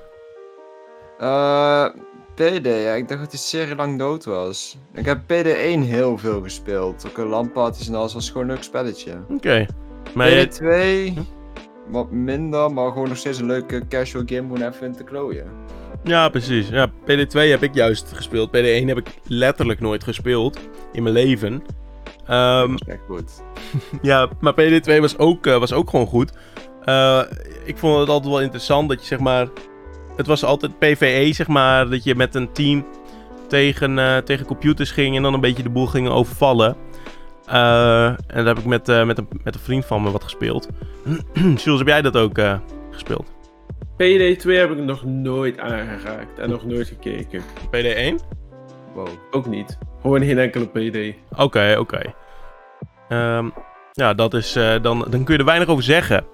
Eh PD, ja, ik dacht dat die serie lang dood was. Ik heb PD1 heel veel gespeeld. Ook een landparties en alles was gewoon een leuk spelletje. Oké. Maar je- PD2 wat minder, maar gewoon nog steeds een leuke casual game gewoon even in te klooien. Ja, precies. Ja, PD2 heb ik juist gespeeld. PD1 heb ik letterlijk nooit gespeeld in mijn leven. Ehm, Dat is echt goed. ja, maar PD2 was ook, eh, was ook gewoon goed. Eh, ik vond het altijd wel interessant dat je zeg maar... Het was altijd PvE, zeg maar, dat je met een team tegen, eh, tegen computers ging en dan een beetje de boel gingen overvallen. Eh, en daar heb ik met, eh, met, een, met een vriend van me wat gespeeld. Jules, heb jij dat ook eh, gespeeld? PD2 heb ik nog nooit aangeraakt en nog nooit gekeken. PD1? Wow. Ook niet. Gewoon geen enkele PD. Oké, oké. Ehm, ja, dat is, eh, dan, dan kun je er weinig over zeggen.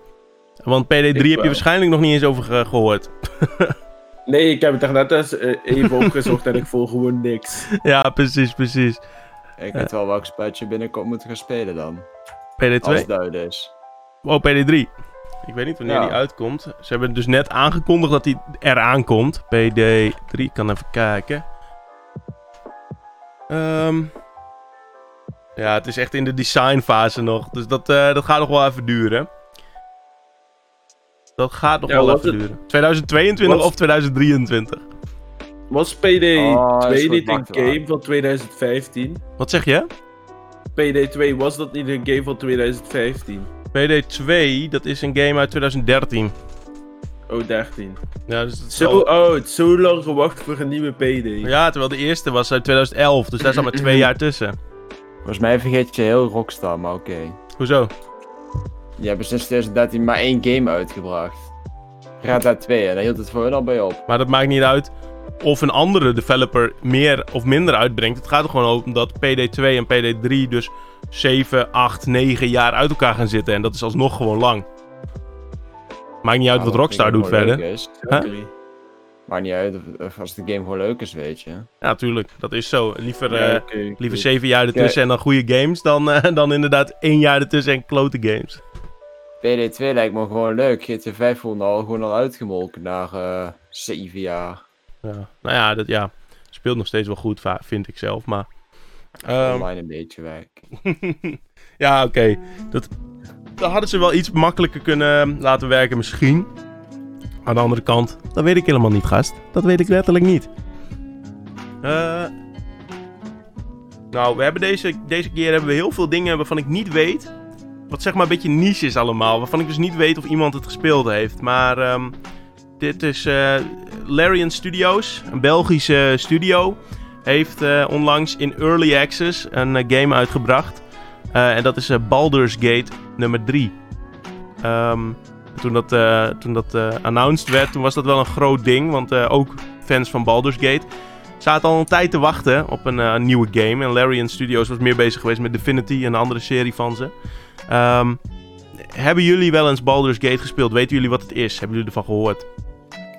Want PD3 heb je wel. waarschijnlijk nog niet eens over ge- gehoord. Nee, ik heb het er net eens eh, even opgezocht en ik voel gewoon niks. ja, precies, precies. Ik weet wel welk spelletje binnenkort moet gaan spelen dan. PD2? Als het uit is. Oh, PD3. Ik weet niet wanneer Ja. die uitkomt. Ze hebben dus net aangekondigd dat die eraan komt. PD3, ik kan even kijken. Ehm, ja, het is echt in de designfase nog. Dus dat, eh, dat gaat nog wel even duren. Dat gaat nog Ja, wel even het- duren. 2022 wat- of 2023? Was PD2 Oh, dat is goed, niet een game van 2015? Wat zeg je? PD2, was dat niet een game van 2015? PD2, dat is een game uit 2013. Oh, 13. Ja, dus dat is Zo, oh, is zo lang gewacht voor een nieuwe PD. ja, terwijl de eerste was uit 2011. Dus daar zat maar twee jaar tussen. Volgens mij vergeet je heel Rockstar, maar oké. Hoezo? Die hebben sinds 2013 maar één game uitgebracht. Red Dead 2 en daar hield het voor hun al bij op. Maar dat maakt niet uit of een andere developer meer of minder uitbrengt. Het gaat er gewoon om dat PD2 en PD3 dus 7, 8, 9 jaar uit elkaar gaan zitten. En dat is alsnog gewoon lang. Maakt niet uit wat Rockstar doet verder. is. Maakt niet uit of, als de game gewoon leuk is, weet je. Ja, tuurlijk. Dat is zo. Liever, Ja, eh, liever. 7 jaar ertussen en dan goede games. Dan, eh, dan inderdaad 1 jaar ertussen en klote games. PD2 lijkt me gewoon leuk. GTA 5 wordt al gewoon al uitgemolken na eh 7 jaar. Ja. Nou ja, dat ja, speelt nog steeds wel goed, vind ik zelf. Maar. Online een beetje werk. ja, oké. Dat, dat hadden ze wel iets makkelijker kunnen laten werken, misschien. Aan de andere kant, dat weet ik helemaal niet, gast. Dat weet ik letterlijk niet. Eh, nou, we hebben deze, deze keer hebben we heel veel dingen waarvan ik niet weet. Wat zeg maar een beetje niche is allemaal. Waarvan ik dus niet weet of iemand het gespeeld heeft. Maar ehm, dit is eh Larian Studios, een Belgische studio. Heeft eh, onlangs in Early Access een eh, game uitgebracht. En dat is Baldur's Gate nummer 3. Ehm, toen dat, eh, toen dat eh, announced werd, toen was dat wel een groot ding. Want eh, ook fans van Baldur's Gate zaten al een tijd te wachten op een nieuwe game. En Larian Studios was meer bezig geweest met Divinity, een andere serie van ze. Ehm, hebben jullie wel eens Baldur's Gate gespeeld? Weten jullie wat het is? Hebben jullie ervan gehoord?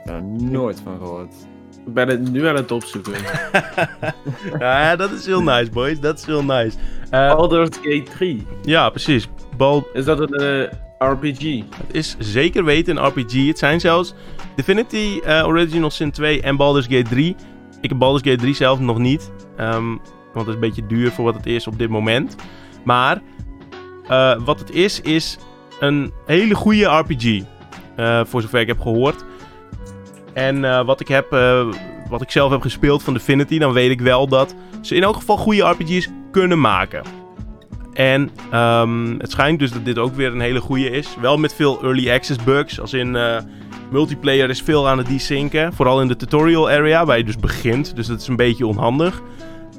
Er nooit van gehoord. Ik ben het nu aan het opzoeken. ja, dat is heel nice, boys. Dat is heel nice. Baldur's Gate 3. ja, precies. Bal Is dat een RPG? Het is zeker weten een RPG. Het zijn zelfs Divinity eh, Original Sin 2 en Baldur's Gate 3. Ik heb Baldur's Gate 3 zelf nog niet. ehm, want het is een beetje duur voor wat het is op dit moment. Maar eh, wat het is, is een hele goede RPG. eh, voor zover ik heb gehoord. En wat, ik heb, wat ik zelf heb gespeeld van Divinity, dan weet ik wel dat ze in elk geval goede RPG's kunnen maken. En ehm, het schijnt dus dat dit ook weer een hele goede is. Wel met veel early access bugs. Als in eh, multiplayer is veel aan het desinken. Vooral in de tutorial area, waar je dus begint. Dus dat is een beetje onhandig.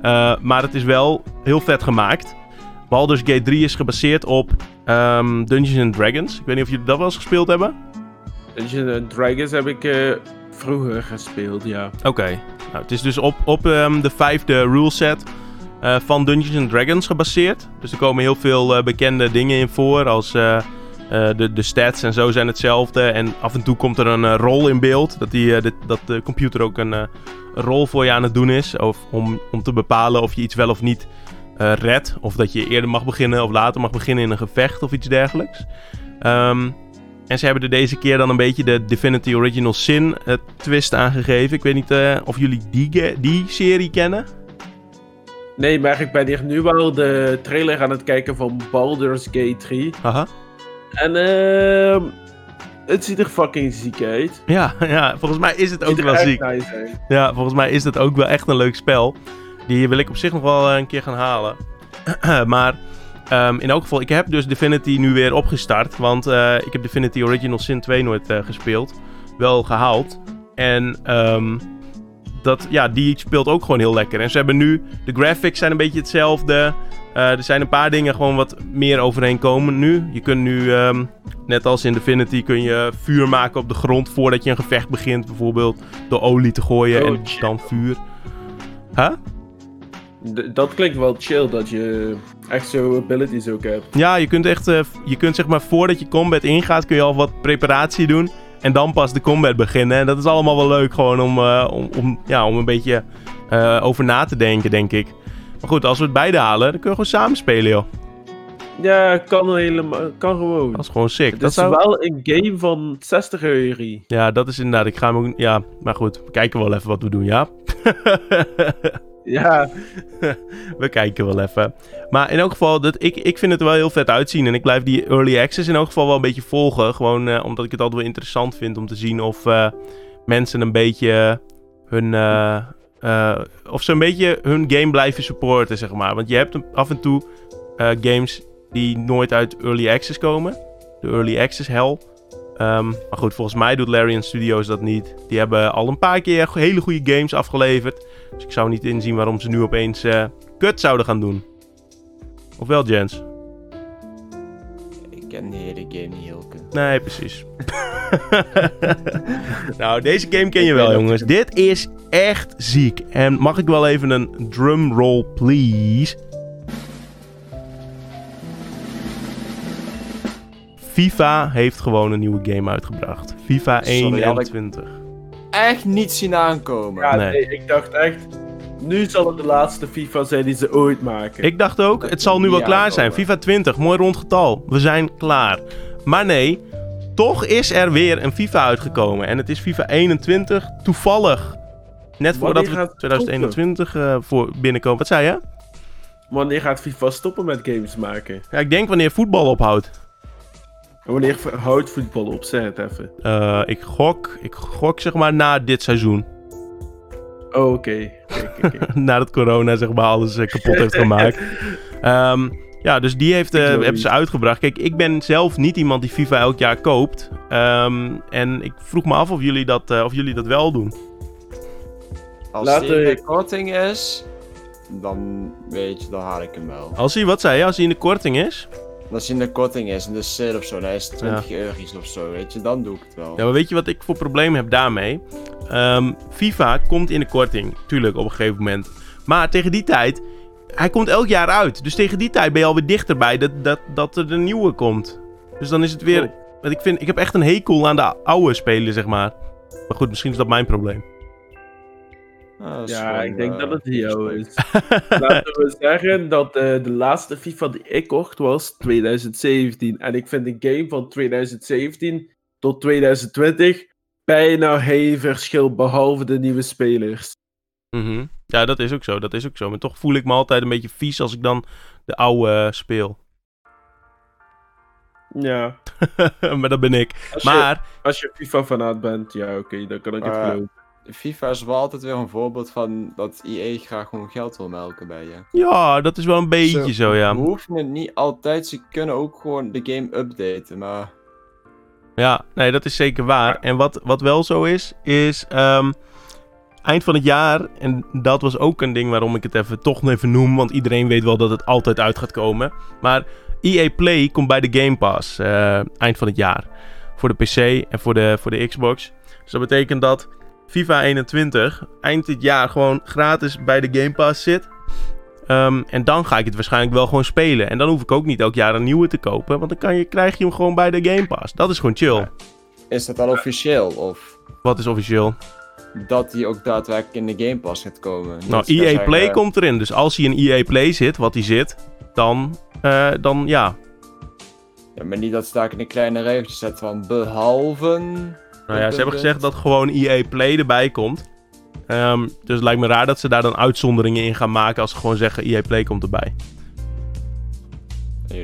Eh, maar het is wel heel vet gemaakt. Baldur's Gate 3 is gebaseerd op ehm, Dungeons and Dragons. Ik weet niet of jullie dat wel eens gespeeld hebben. Dungeons and Dragons heb ik eh, vroeger gespeeld, ja. Oké. Nou, het is dus op, op ehm, de vijfde ruleset eh van Dungeons Dragons gebaseerd. Dus er komen heel veel eh, bekende dingen in voor. Als eh, de, de stats en zo zijn hetzelfde. En af en toe komt er een rol in beeld. Dat, die, de, dat de computer ook een, rol voor je aan het doen is. Of om, om te bepalen of je iets wel of niet redt. Of dat je eerder mag beginnen of later mag beginnen in een gevecht of iets dergelijks. Ehm, en ze hebben er deze keer dan een beetje de Divinity Original Sin twist aangegeven. Ik weet niet of jullie die, die serie kennen. Nee, maar ik ben hier nu wel de trailer aan het kijken van Baldur's Gate 3. Haha. En ehm het ziet er fucking ziek uit. Ja, ja, volgens mij is het ook Ziet wel ziek. nice. Ja, volgens mij is dat ook wel echt een leuk spel. Die wil ik op zich nog wel eh, een keer gaan halen. maar ehm, in elk geval, ik heb dus Divinity nu weer opgestart. Want eh, ik heb Divinity Original Sin 2 nooit eh, gespeeld. Wel gehaald. En ehm, dat, ja, die speelt ook gewoon heel lekker. En ze hebben nu, de graphics zijn een beetje hetzelfde. Eh, er zijn een paar dingen gewoon wat meer overeen komen nu. Je kunt nu, ehm, net als in Divinity, kun je vuur maken op de grond voordat je een gevecht begint. Bijvoorbeeld door olie te gooien en Oh, dan vuur. Huh? D- dat klinkt wel chill, dat je echt zo abilities ook hebt. Ja, je kunt echt, eh, je kunt zeg maar voordat je combat ingaat, kun je al wat preparatie doen. En dan pas de combat beginnen. En dat is allemaal wel leuk gewoon om, eh, om, om, ja, om een beetje eh, over na te denken, denk ik. Maar goed, als we het beide halen, dan kunnen we gewoon samen spelen, joh. Ja, kan helemaal, kan gewoon. Dat is gewoon sick. Het dat is zou... wel een game van 60 euro. Ja, dat is inderdaad. Ik ga hem ook... Ja, maar goed. We kijken wel even wat we doen, ja? Ja, we kijken wel even. Maar in elk geval, dat, ik, ik vind het wel heel vet uitzien. En ik blijf die early access in elk geval wel een beetje volgen. Gewoon eh, omdat ik het altijd wel interessant vind om te zien of eh, mensen een beetje hun... eh, of ze een beetje hun game blijven supporten, zeg maar. Want je hebt af en toe games die nooit uit early access komen. De early access hell. Ehm, maar goed, volgens mij doet Larian Studios dat niet. Die hebben al een paar keer hele goede games afgeleverd. Dus ik zou niet inzien waarom ze nu opeens eh, kut zouden gaan doen. Of wel, Jens? Ik ken de hele game niet, Hilke. Nee, precies. nou, deze game ken je wel, jongens. Dit is echt ziek. En mag ik wel even een drum roll, please? FIFA heeft gewoon een nieuwe game uitgebracht. FIFA Sorry, had ik- 21. Echt niet zien aankomen. ja Nee. nee. ik dacht echt, nu zal het de laatste FIFA zijn die ze ooit maken. Ik dacht ook, het zal nu wel klaar zijn. FIFA 20, mooi rond getal. We zijn klaar. Maar nee, toch is er weer een FIFA uitgekomen. En het is FIFA 21, toevallig. Net voordat we gaat het 2021 eh, voor binnenkomen. Wat zei je? Wanneer gaat FIFA stoppen met games maken? Ja, ik denk wanneer voetbal ophoudt. En wanneer houdt voetbal op? Zeg het even. Eh, ik gok, ik gok zeg maar na dit seizoen. Oh, oké. Oké, oké, oké. Nadat corona zeg maar alles eh, kapot heeft gemaakt. Ehm, ja, dus die heeft, eh, hebben ze uitgebracht. Kijk, ik ben zelf niet iemand die FIFA elk jaar koopt. Ehm, en ik vroeg me af of jullie dat, eh, of jullie dat wel doen. Als Laten die in de korting is, dan weet je, dan haal ik hem wel. Als hij, wat zei je, als hij in de korting is? Als hij in de korting is, in de sale of zo, dan is het 20 euro's of zo, weet je, dan doe ik het wel. Ja, maar weet je wat ik voor probleem heb daarmee? Ehm, FIFA komt in de korting, tuurlijk, op een gegeven moment. Maar tegen die tijd, hij komt elk jaar uit. Dus tegen die tijd ben je alweer dichterbij dat, dat, dat er een nieuwe komt. Dus dan is het weer... Want ik, vind, ik heb echt een hekel aan de oude spelen, zeg maar. Maar goed, misschien is dat mijn probleem. Ah, Ja, ik denk eh, dat het hier jou is. Laten we zeggen dat eh, de laatste FIFA die ik kocht was 2017. En ik vind de game van 2017 tot 2020 bijna geen verschil, behalve de nieuwe spelers. Mhm. Ja, dat is ook zo, dat is ook zo. Maar toch voel ik me altijd een beetje vies als ik dan de oude eh, speel. Ja. maar dat ben ik. Als je, Maar, als je FIFA-fanaat bent, ja, oké, dan kan ik het geloven. FIFA is wel altijd weer een voorbeeld van dat EA graag gewoon geld wil melken bij je. ja, dat is wel een beetje zo, ja. We hoeven het niet altijd, ze kunnen ook gewoon de game updaten, maar... Ja, nee, dat is zeker waar. En wat, wat wel zo is, is ehm, eind van het jaar, en dat was ook een ding waarom ik het even toch nog even noem, want iedereen weet wel dat het altijd uit gaat komen. Maar EA Play komt bij de Game Pass eh, eind van het jaar. Voor de PC en voor de, voor de Xbox. Dus dat betekent dat FIFA 21 eind dit jaar gewoon gratis bij de Game Pass zit. Ehm, en dan ga ik het waarschijnlijk wel gewoon spelen. En dan hoef ik ook niet elk jaar een nieuwe te kopen. Want dan kan je, krijg je hem gewoon bij de Game Pass. Dat is gewoon chill. Is dat al officieel? Of Wat is officieel? dat die ook daadwerkelijk in de Game Pass gaat komen? Nou, EA zeggen, Play komt erin. Dus als hij in EA Play zit, wat hij zit, dan, eh, dan ja. Ja, maar niet dat ze daar in een kleine regeltje zetten van behalve... Nou ja, ze hebben gezegd dat gewoon EA Play erbij komt. Ehm, dus het lijkt me raar dat ze daar dan uitzonderingen in gaan maken als ze gewoon zeggen EA Play komt erbij.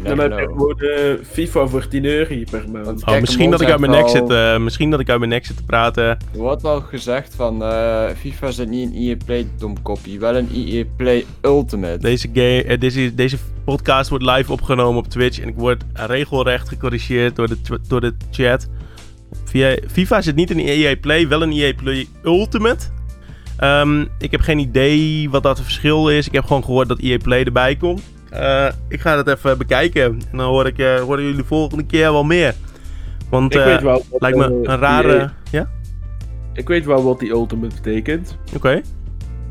Dan heb je FIFA voor 10 euro per maand. Oh, Kijk, misschien, dat ik uit mijn nek zit, eh, misschien dat ik uit mijn nek zit te praten. Er wordt al gezegd van eh, FIFA zit niet in EA Play domkopie, wel een EA Play Ultimate. Deze, game, eh, deze, deze podcast wordt live opgenomen op Twitch en ik word regelrecht gecorrigeerd door de, door de chat. Via, FIFA zit niet in EA Play, wel in EA Play Ultimate. Ehm, ik heb geen idee wat dat het verschil is. Ik heb gewoon gehoord dat EA Play erbij komt. Eh, ik ga dat even bekijken. En dan hoor ik, eh, horen jullie de volgende keer wel meer. Want eh, wel lijkt me een rare... EA Ja? Ik weet wel wat die Ultimate betekent. Oké.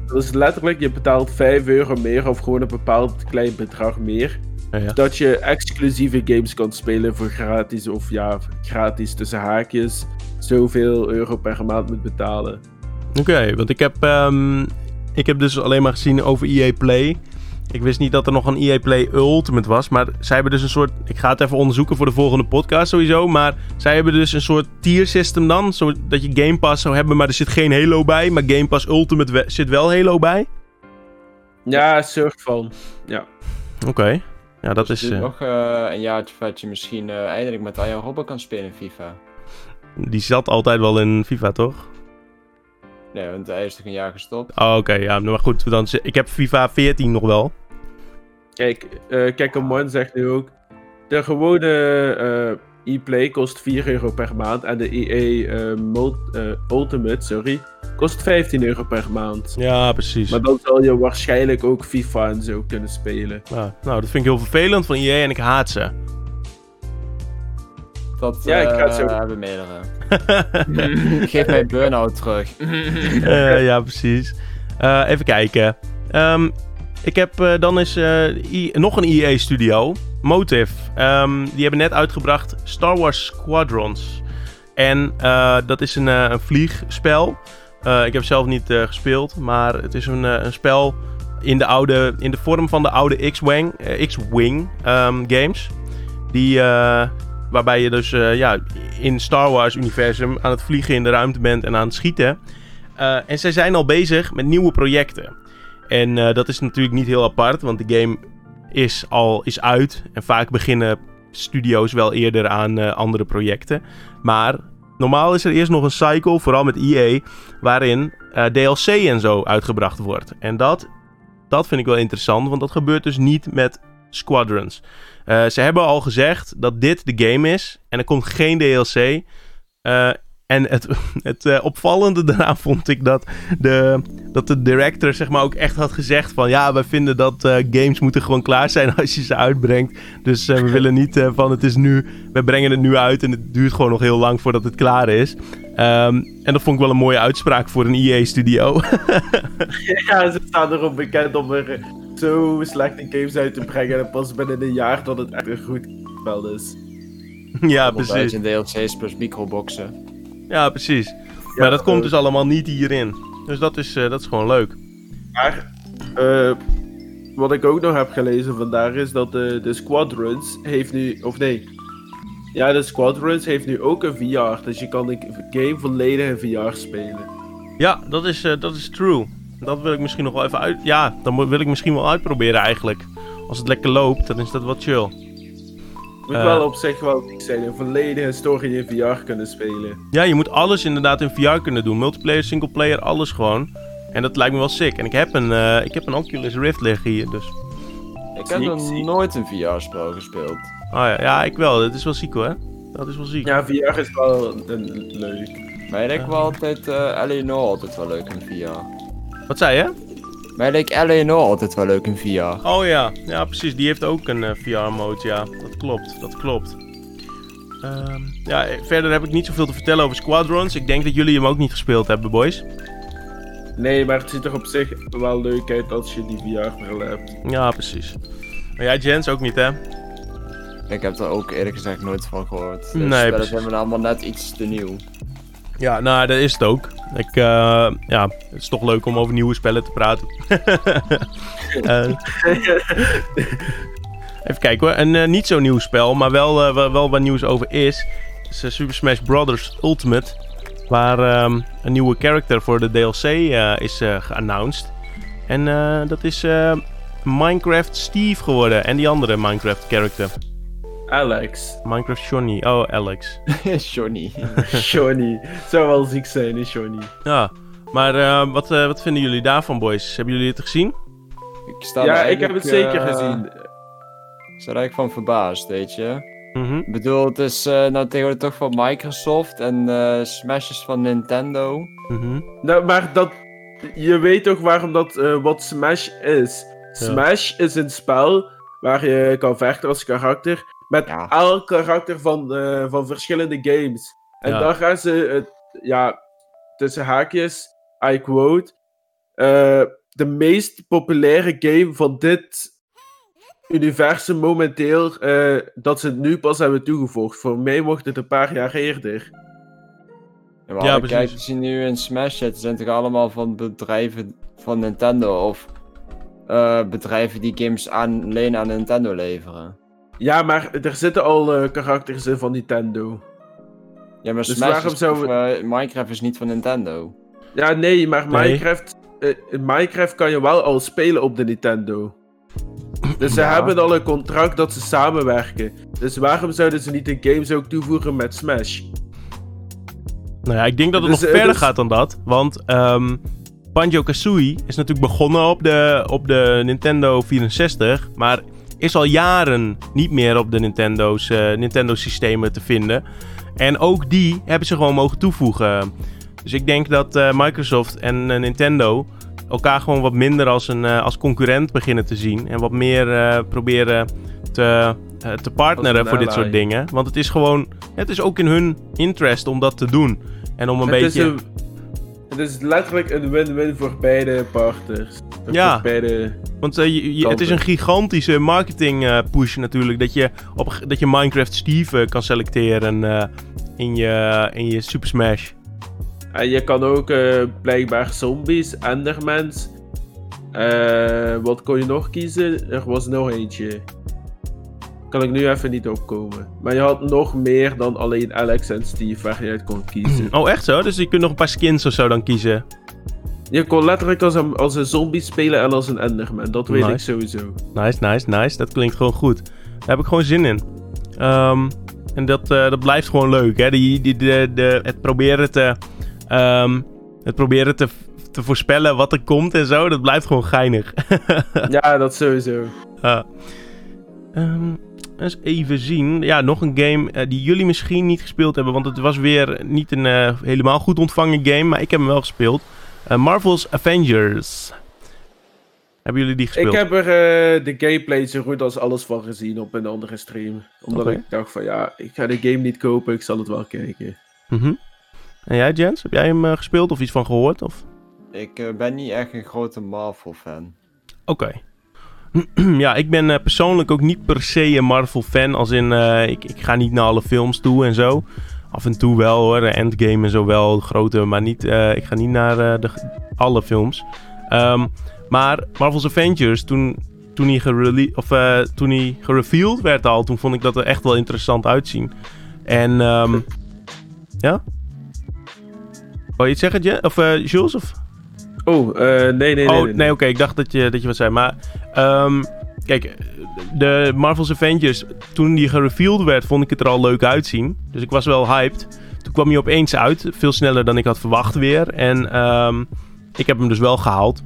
Dat is letterlijk, je betaalt 5 euro meer of gewoon een bepaald klein bedrag meer. Ja, ja. Dat je exclusieve games kan spelen voor gratis of ja, gratis tussen haakjes. Zoveel euro per maand moet betalen. Oké, want ik heb, ehm, ik heb dus alleen maar gezien over EA Play. Ik wist niet dat er nog een EA Play Ultimate was. Maar zij hebben dus een soort. Ik ga het even onderzoeken voor de volgende podcast sowieso. Maar zij hebben dus een soort tier system dan. Zodat je Game Pass zou hebben, maar er zit geen Halo bij. Maar Game Pass Ultimate we- zit wel Halo bij. Ja, soort van. Ja. Oké. Ja, dat Dus is. eh, nog eh, een jaartje voordat je misschien eh, eindelijk met Arjen Robben kan spelen in FIFA. die zat altijd wel in FIFA, toch? Nee, want hij is toch een jaar gestopt. Oh, oké. ja, maar goed. Dan, ik heb FIFA 14 nog wel. Kijk, eh kijk, een man zegt nu ook. De gewone eh e-play kost 4 euro per maand. En de EA eh, eh, Ultimate, sorry, kost 15 euro per maand. Ja, precies. Maar dan zal je waarschijnlijk ook FIFA en zo kunnen spelen. Ja, nou, dat vind ik heel vervelend van EA en ik haat ze. Dat Ja, ik ga het zo- eh, hebben meerdere. Geef mij burn-out terug. Eh, ja, precies. Eh, even kijken. Ehm, ik heb eh, dan is eh, nog een EA-studio, Motive. Ehm, die hebben net uitgebracht Star Wars Squadrons. En eh, dat is een, een vliegspel. Ik heb zelf niet gespeeld, maar het is een, een spel in de, oude, in de vorm van de oude X-Wing, X-Wing ehm, games. Die, waarbij je dus eh, ja, in Star Wars-universum aan het vliegen in de ruimte bent en aan het schieten. En zij zijn al bezig met nieuwe projecten. En eh, dat is natuurlijk niet heel apart, want de game is al is uit. En vaak beginnen studio's wel eerder aan eh, andere projecten. Maar normaal is er eerst nog een cycle, vooral met EA, waarin eh, DLC en zo uitgebracht wordt. En dat, dat vind ik wel interessant, want dat gebeurt dus niet met Squadrons. Ze hebben al gezegd dat dit de game is en er komt geen DLC. En het, het eh, opvallende daaraan vond ik dat de, dat de director zeg maar ook echt had gezegd van... Ja, wij vinden dat eh, games moeten gewoon klaar zijn als je ze uitbrengt. Dus eh, we willen niet van het is nu, we brengen het nu uit en het duurt gewoon nog heel lang voordat het klaar is. Ehm, en dat vond ik wel een mooie uitspraak voor een EA-studio. ja, ze staan erop bekend om er zo slechte games uit te brengen. En pas binnen een jaar dat het echt een goed spel is. ja, precies. 100.000 DLC's plus microboxen. Ja, precies. Ja, maar dat komt eh, dus allemaal niet hierin. Dus dat is, eh, dat is gewoon leuk. Maar eh, wat ik ook nog heb gelezen vandaag is dat de, de Squadrons heeft nu, of nee, ja de Squadrons heeft nu ook een VR, dus je kan de game volledig in VR spelen. Ja, dat is, dat is true. Dat wil ik misschien nog wel even uit... Ja, dan wil ik misschien wel uitproberen eigenlijk. Als het lekker loopt, dan is dat wat chill. Moet Eh. wel op zich wel zijn, een volledige story in VR kunnen spelen. Ja, je moet alles inderdaad in VR kunnen doen. Multiplayer, singleplayer, alles gewoon. En dat lijkt me wel sick. En ik heb een, eh, ik heb een Oculus Rift liggen hier, dus... Ik heb nog nooit een VR-spel gespeeld. Oh ja, ja, ik wel. Dat is wel ziek hoor. Dat is wel ziek. Ja, VR is wel een, leuk. Mij leek wel altijd uh, Eleanor altijd wel leuk in VR. Wat zei je? Mij leek Eleanor altijd wel leuk in VR. Oh ja, ja precies. Die heeft ook een VR-mode, ja. Dat klopt, dat klopt. Ehm, ja, eh, verder heb ik niet zoveel te vertellen over Squadrons. Ik denk dat jullie hem ook niet gespeeld hebben, boys. Nee, maar het ziet er op zich wel leuk uit als je die VR-bril hebt. Ja, precies. Maar jij, Jens, ook niet, hè? Ik heb er ook eerlijk gezegd nooit van gehoord. Dus Nee, spellen precies. zijn me allemaal net iets te nieuw. Ja, nou, dat is het ook. Ik, eh, ja, het is toch leuk om over nieuwe spellen te praten. Eh, even kijken hoor. Een eh, niet zo nieuw spel, maar wel, wel, waar nieuws over is. Super Smash Bros. Ultimate. Waar ehm, een nieuwe character voor de DLC is geannounced. En dat is Minecraft Steve geworden. En die andere Minecraft character. Alex. Minecraft Johnny. Oh, Alex. Johnny. Johnny. Zou wel ziek zijn, hè, Johnny. Ja, maar eh, wat, eh, wat vinden jullie daarvan, boys? Hebben jullie het gezien? Ik sta ja, ik heb het zeker eh, gezien. Ik sta er eigenlijk van verbaasd, weet je. Mhm. Ik bedoel, het is eh, nou tegenwoordig toch van Microsoft en eh Smash is van Nintendo. Mhm. Nou, maar dat, je weet toch waarom dat, eh, wat Smash is? Smash is een spel waar je kan vechten als karakter met Ja. elk karakter van, eh, van verschillende games. En Ja. dan gaan ze, het, ja, tussen haakjes, I quote, eh, de meest populaire game van dit universum momenteel, eh, dat ze het nu pas hebben toegevoegd. Voor mij mocht het een paar jaar eerder. Ja, maar Ja, kijkers die nu in Smash zitten, zijn toch allemaal van bedrijven van Nintendo of eh, bedrijven die games aan, alleen aan Nintendo leveren. Ja, maar er zitten al eh, karakters in van Nintendo. Ja, maar Dus Smash waarom is, zou of, eh, Minecraft is niet van Nintendo. Ja, nee, maar Nee. Minecraft, eh, in Minecraft kan je wel al spelen op de Nintendo. Dus ze Ja. hebben al een contract dat ze samenwerken. Dus waarom zouden ze niet de games ook toevoegen met Smash? Nou ja, ik denk dat het Dus, nog verder dus- gaat dan dat. Want ehm Banjo-Kazooie is natuurlijk begonnen op de, op de Nintendo 64. Maar is al jaren niet meer op de Nintendo's, eh, Nintendo-systemen te vinden. En ook die hebben ze gewoon mogen toevoegen. Dus ik denk dat eh, Microsoft en eh, Nintendo elkaar gewoon wat minder als een als concurrent beginnen te zien. En wat meer proberen te, te partneren voor dit soort dingen. Want het is gewoon, het is ook in hun interest om dat te doen. En om een het, beetje... is een, het is letterlijk een win-win voor beide partners. Voor Ja. beide... Want eh, je- je- het is een gigantische marketing eh, push natuurlijk. Dat je, op, dat je Minecraft Steve eh, kan selecteren in, je, in je Super Smash. En je kan ook blijkbaar zombies, endermans. wat kon je nog kiezen? Er was nog eentje. Kan ik nu even niet opkomen. Maar je had nog meer dan alleen Alex en Steve waar je uit kon kiezen. Oh, echt zo? Dus je kunt nog een paar skins of zo dan kiezen. Je kon letterlijk als een, als een zombie spelen en als een enderman. Dat weet ik Nice. sowieso. Nice, nice, nice. Dat klinkt gewoon goed. Daar heb ik gewoon zin in. Ehm, en dat, eh, dat blijft gewoon leuk, hè? Die, die, de, de, het proberen te... ehm, het proberen te, te voorspellen wat er komt en zo, dat blijft gewoon geinig. ja, dat sowieso. Ja. Ehm, eens even zien. Ja, nog een game eh, die jullie misschien niet gespeeld hebben. Want het was weer niet een eh, helemaal goed ontvangen game. Maar ik heb hem wel gespeeld. Eh, Marvel's Avengers. Hebben jullie die gespeeld? Ik heb er de gameplay zo goed als alles van gezien op een andere stream. Omdat ik dacht van ja, ik ga de game niet kopen, ik zal het wel kijken. Mhm. En jij, Jens? Heb jij hem eh, gespeeld of iets van gehoord? Of? Ik ben niet echt een grote Marvel-fan. Oké. ja, ik ben eh, persoonlijk ook niet per se een Marvel-fan. Als in, eh, ik, ik ga niet naar alle films toe en zo. Af en toe wel hoor, Endgame en zo wel, grote. Maar niet, eh, ik ga niet naar de, alle films. Ehm, maar Marvel's Avengers, toen, toen, hij of, toen hij gereveeld werd al, toen vond ik dat er echt wel interessant uitzien. En, ehm, ja? Wou je iets zeggen? Of Jules? Oh, eh, nee, nee, nee. oh, nee, nee, oké. Ik dacht dat je, dat je wat zei. Maar, ehm, kijk, de Marvel's Avengers, toen die gereveeld werd, vond ik het er al leuk uitzien. Dus ik was wel hyped. Toen kwam hij opeens uit, veel sneller dan ik had verwacht weer. En ehm, ik heb hem dus wel gehaald.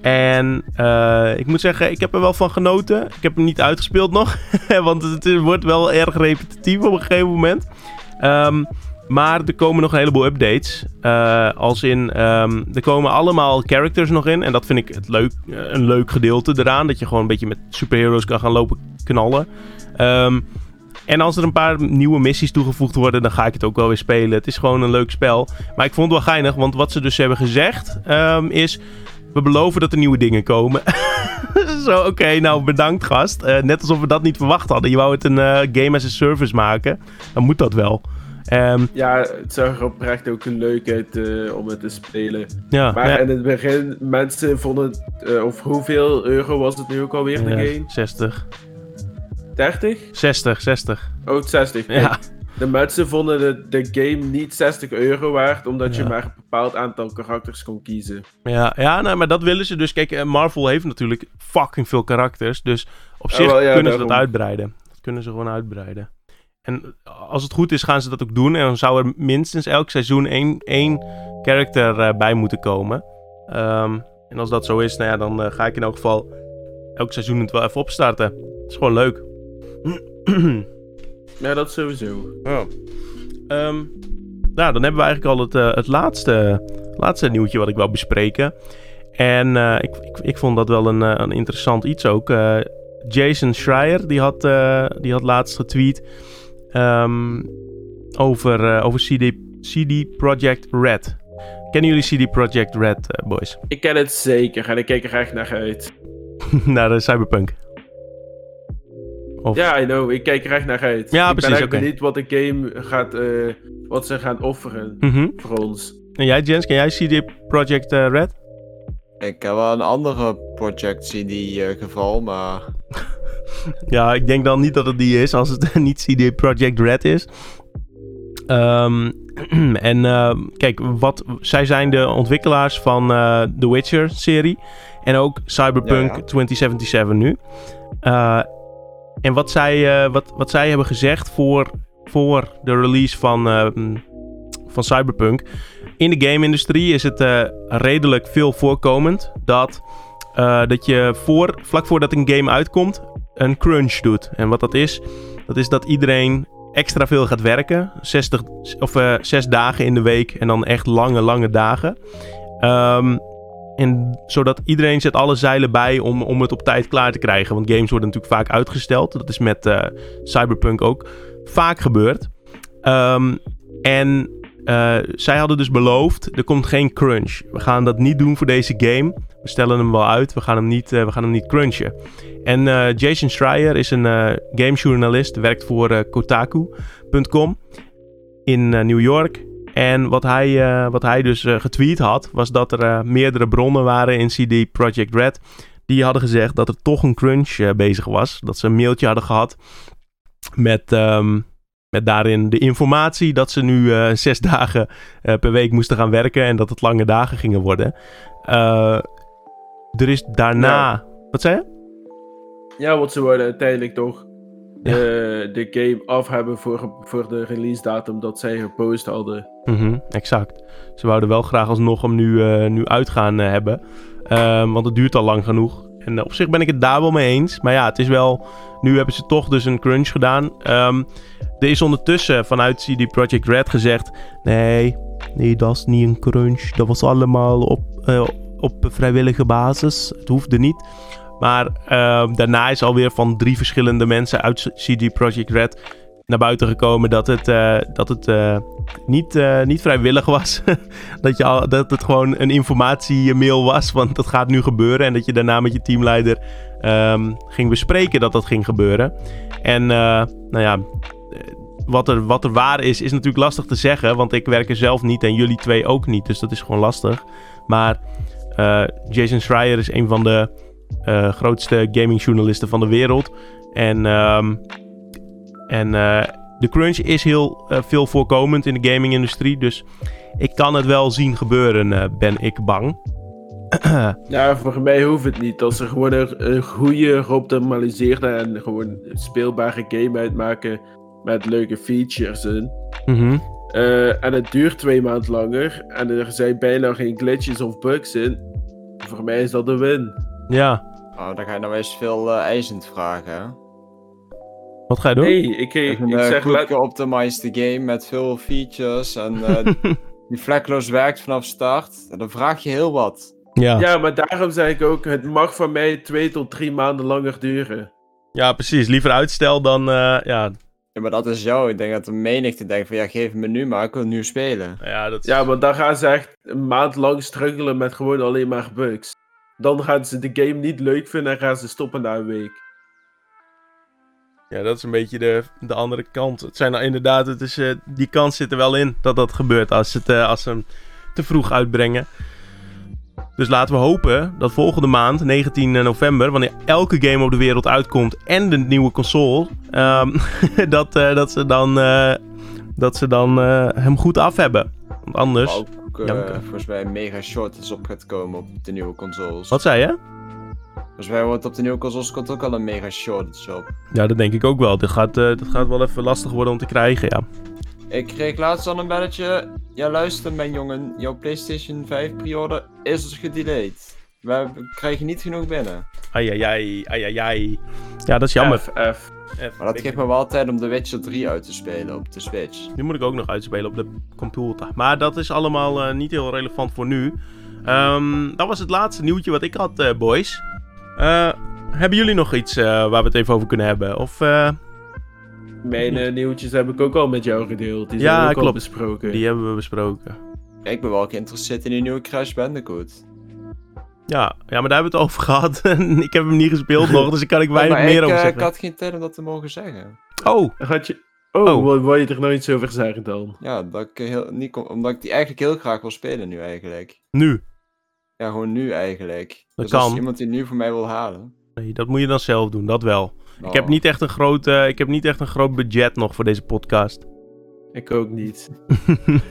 En eh, ik moet zeggen, ik heb er wel van genoten. Ik heb hem niet uitgespeeld nog, want het wordt wel erg repetitief op een gegeven moment. Ehm, maar er komen nog een heleboel updates. Eh, als in, ehm, er komen allemaal characters nog in. En dat vind ik het leuk, eh, een leuk gedeelte eraan. Dat je gewoon een beetje met superheroes kan gaan lopen knallen. Ehm, en als er een paar nieuwe missies toegevoegd worden, dan ga ik het ook wel weer spelen. Het is gewoon een leuk spel. Maar ik vond het wel geinig, want wat ze dus hebben gezegd ehm, is... We beloven dat er nieuwe dingen komen. Zo, oké, nou bedankt gast. Eh, net alsof we dat niet verwacht hadden. Je wou het een game as a service maken. Dan moet dat wel. Ehm, Ja, het zag er oprecht ook leuk uit eh, om het te spelen. ja, Maar ja, in het begin, mensen vonden het... eh, of hoeveel euro was het nu ook alweer, de game? 60. 30? 60, 60. Oh, 60. Ja, De mensen vonden de, de game niet 60 euro waard, omdat je maar een bepaald aantal karakters kon kiezen. ja, ja nou, maar dat willen ze dus. Kijk, eh, Marvel heeft natuurlijk fucking veel karakters. Dus op Ja, zich ja, kunnen ze dat uitbreiden. Dat kunnen ze gewoon uitbreiden. En als het goed is, gaan ze dat ook doen. En dan zou er minstens elk seizoen één, één character eh, bij moeten komen. Ehm, en als dat zo is, nou ja, dan eh, ga ik in elk geval elk seizoen het wel even opstarten. Het is gewoon leuk. Ja, dat sowieso. Ehm, nou, dan hebben we eigenlijk al het, eh, het laatste laatste nieuwtje wat ik wil bespreken. En ik, ik, ik vond dat wel een, een interessant iets ook. Jason Schreier, die had, die had laatst getweet ehm, over, eh, over CD, CD Projekt Red. Kennen jullie CD Projekt Red, eh, boys? Ik ken het zeker en ik kijk er echt naar uit. Naar de Cyberpunk. Of- Ja, I know. Ik kijk er echt naar uit. Ja, ik precies, ben echt benieuwd wat de game gaat... eh, wat ze gaan offeren Mhm. voor ons. En jij, Jens, ken jij CD Projekt eh, Red? Ik heb wel een andere Project CD geval, maar Ja, ik denk dan niet dat het die is als het niet CD Projekt Red is. Ehm, en ehm, kijk, wat, zij zijn de ontwikkelaars van eh The Witcher-serie. En ook Cyberpunk Ja, ja. 2077 nu. Eh, en wat zij, eh, wat, wat zij hebben gezegd voor, voor de release van, ehm, van Cyberpunk. In de game-industrie is het redelijk veel voorkomend dat, dat je voor, vlak voordat een game uitkomt een crunch doet. En wat dat is, dat is dat iedereen extra veel gaat werken. 60, of eh, zes dagen in de week en dan echt lange, lange dagen. Ehm, en zodat iedereen zet alle zeilen bij om, om het op tijd klaar te krijgen. Want games worden natuurlijk vaak uitgesteld. Dat is met eh, Cyberpunk ook vaak gebeurd. Ehm, en eh, zij hadden dus beloofd, er komt geen crunch. We gaan dat niet doen voor deze game. We stellen hem wel uit, we gaan hem niet, eh, we gaan hem niet crunchen. En eh, Jason Schreier is een gamejournalist, werkt voor Kotaku.com in New York. En wat hij, wat hij dus getweet had, was dat er meerdere bronnen waren in CD Projekt Red. Die hadden gezegd dat er toch een crunch bezig was. Dat ze een mailtje hadden gehad met, ehm, met daarin de informatie dat ze nu eh, zes dagen eh, per week moesten gaan werken en dat het lange dagen gingen worden. Eh, er is daarna. Ja. Wat zei je? Ja, want ze wilden uiteindelijk toch de, de game af hebben voor, voor de release datum dat zij gepost hadden. Mhm, exact. Ze wouden wel graag alsnog hem nu, nu uitgaan hebben. Ehm, want het duurt al lang genoeg. En op zich ben ik het daar wel mee eens. Maar ja, het is wel. Nu hebben ze toch dus een crunch gedaan. Ehm, er is ondertussen vanuit CD Projekt Red gezegd: nee, nee, dat is niet een crunch. Dat was allemaal op, eh, op vrijwillige basis. Het hoefde niet. Maar ehm, daarna is alweer van drie verschillende mensen uit CD Projekt Red naar buiten gekomen dat het, eh, dat het eh, niet, niet vrijwillig was. dat, je al, dat het gewoon een informatiemail was, want dat gaat nu gebeuren. En dat je daarna met je teamleider ehm, ging bespreken dat dat ging gebeuren. En nou ja, wat er, wat er waar is, is natuurlijk lastig te zeggen. Want ik werk er zelf niet en jullie twee ook niet. Dus dat is gewoon lastig. Maar eh, Jason Schreier is een van de eh, grootste gamingjournalisten van de wereld. En, ehm, en eh, de crunch is heel veel voorkomend in de gaming-industrie. Dus ik kan het wel zien gebeuren, ben ik bang. Ja, voor mij hoeft het niet. Als ze gewoon een, een goede, geoptimaliseerde en gewoon speelbare game uitmaken met leuke features in. Mhm. Eh, en het duurt twee maanden langer en er zijn bijna geen glitches of bugs in. Voor mij is dat een win. Ja, oh, dan ga je nou eens veel eh, eisend vragen. hè? wat ga je doen? Nee, ik, ik, Een ik eh, zeg geoptimized game met veel features en eh, die vlekloos werkt vanaf start. Dan vraag je heel wat. ja. Ja, maar daarom zeg ik ook, het mag van mij twee tot drie maanden langer duren. ja, precies. Liever uitstel dan... eh, ja, Ja, maar dat is jou. Ik denk dat de menigte denkt van ja, geef me nu maar, ik wil nu spelen. ja, dat is- Ja, maar dan gaan ze echt een maand lang struggelen met gewoon alleen maar bugs. Dan gaan ze de game niet leuk vinden en gaan ze stoppen na een week. Ja, dat is een beetje de, de andere kant. Het zijn nou inderdaad, het is, eh, die kans zit er wel in dat dat gebeurt als, het, eh, als ze hem te vroeg uitbrengen. Dus laten we hopen dat volgende maand, 19 november, wanneer elke game op de wereld uitkomt en de nieuwe console, ehm, dat, eh, dat ze dan, eh, dat ze dan eh, hem goed af hebben. Want anders. Ook eh, volgens mij mega shortage op gaat komen op de nieuwe consoles. Wat zei je? Volgens mij wordt op de nieuwe consoles komt ook al een mega shortage op. Ja, dat denk ik ook wel. Dit gaat, eh, dat gaat wel even lastig worden om te krijgen, ja. Ik kreeg laatst al een belletje. Ja, luister, mijn jongen, jouw PlayStation 5 pre-order is dus gedelayed. We krijgen niet genoeg binnen. Ai, ai, ai, ai, ai, ai. Ja, dat is jammer. F, F. F. Maar dat geeft me wel tijd om The Witcher 3 uit te spelen op de Switch. Nu moet ik ook nog uitspelen op de computer. Maar dat is allemaal eh, niet heel relevant voor nu. Ehm, dat was het laatste nieuwtje wat ik had, eh, boys. Eh, hebben jullie nog iets eh, waar we het even over kunnen hebben? Of eh, Mijn eh, nieuwtjes heb ik ook al met jou gedeeld. Die Ja, zijn ook al klopt. besproken. die hebben we besproken? Ik ben wel geïnteresseerd in die nieuwe Crash Bandicoot. Ja, ja, maar daar hebben we het over gehad. En ik heb hem niet gespeeld nog, dus daar kan ik Ja, weinig maar meer ik, over eh, zeggen. ik had geen tijd om dat te mogen zeggen. Oh, Had je... Oh, Oh. Wil, wil je er nog iets over zeggen dan? Ja, dat ik heel, niet kon, omdat ik die eigenlijk heel graag wil spelen nu eigenlijk. nu. Ja, gewoon nu eigenlijk. Dat dus als kan. iemand die nu voor mij wil halen. Nee, dat moet je dan zelf doen, dat wel. Ik, heb niet echt een groot, ik heb niet echt een groot budget nog voor deze podcast. Ik ook niet.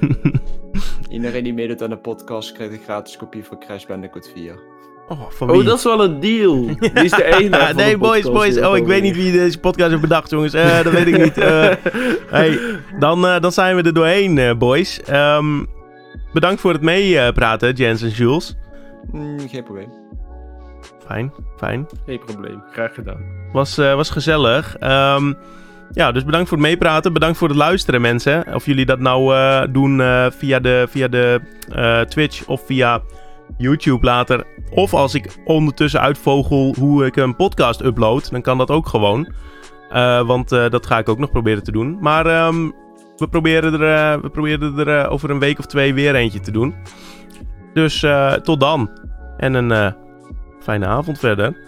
Iedereen die meedoet aan de podcast krijgt een gratis kopie van Crash Bandicoot 4. oh, van wie? Oh, dat is wel een deal. Die is de van nee, de boys, boys. Oh, ik weet niet wie deze podcast heeft bedacht, jongens. Eh, dat weet ik niet. Eh, hey, dan, eh, dan zijn we er doorheen, eh, boys. Ehm, bedankt voor het meepraten, Jens en Jules. Hmm, geen probleem. Fijn, fijn. Geen probleem, graag gedaan. Was, eh, was gezellig. Ehm, ja, dus bedankt voor het meepraten. Bedankt voor het luisteren, mensen. Of jullie dat nou eh, doen eh, via de, via de Twitch of via YouTube later. Of als ik ondertussen uitvogel hoe ik een podcast upload, dan kan dat ook gewoon. Want dat ga ik ook nog proberen te doen. Maar ehm, we proberen er, we proberen er over een week of twee weer eentje te doen. Dus tot dan. En een fijne avond verder.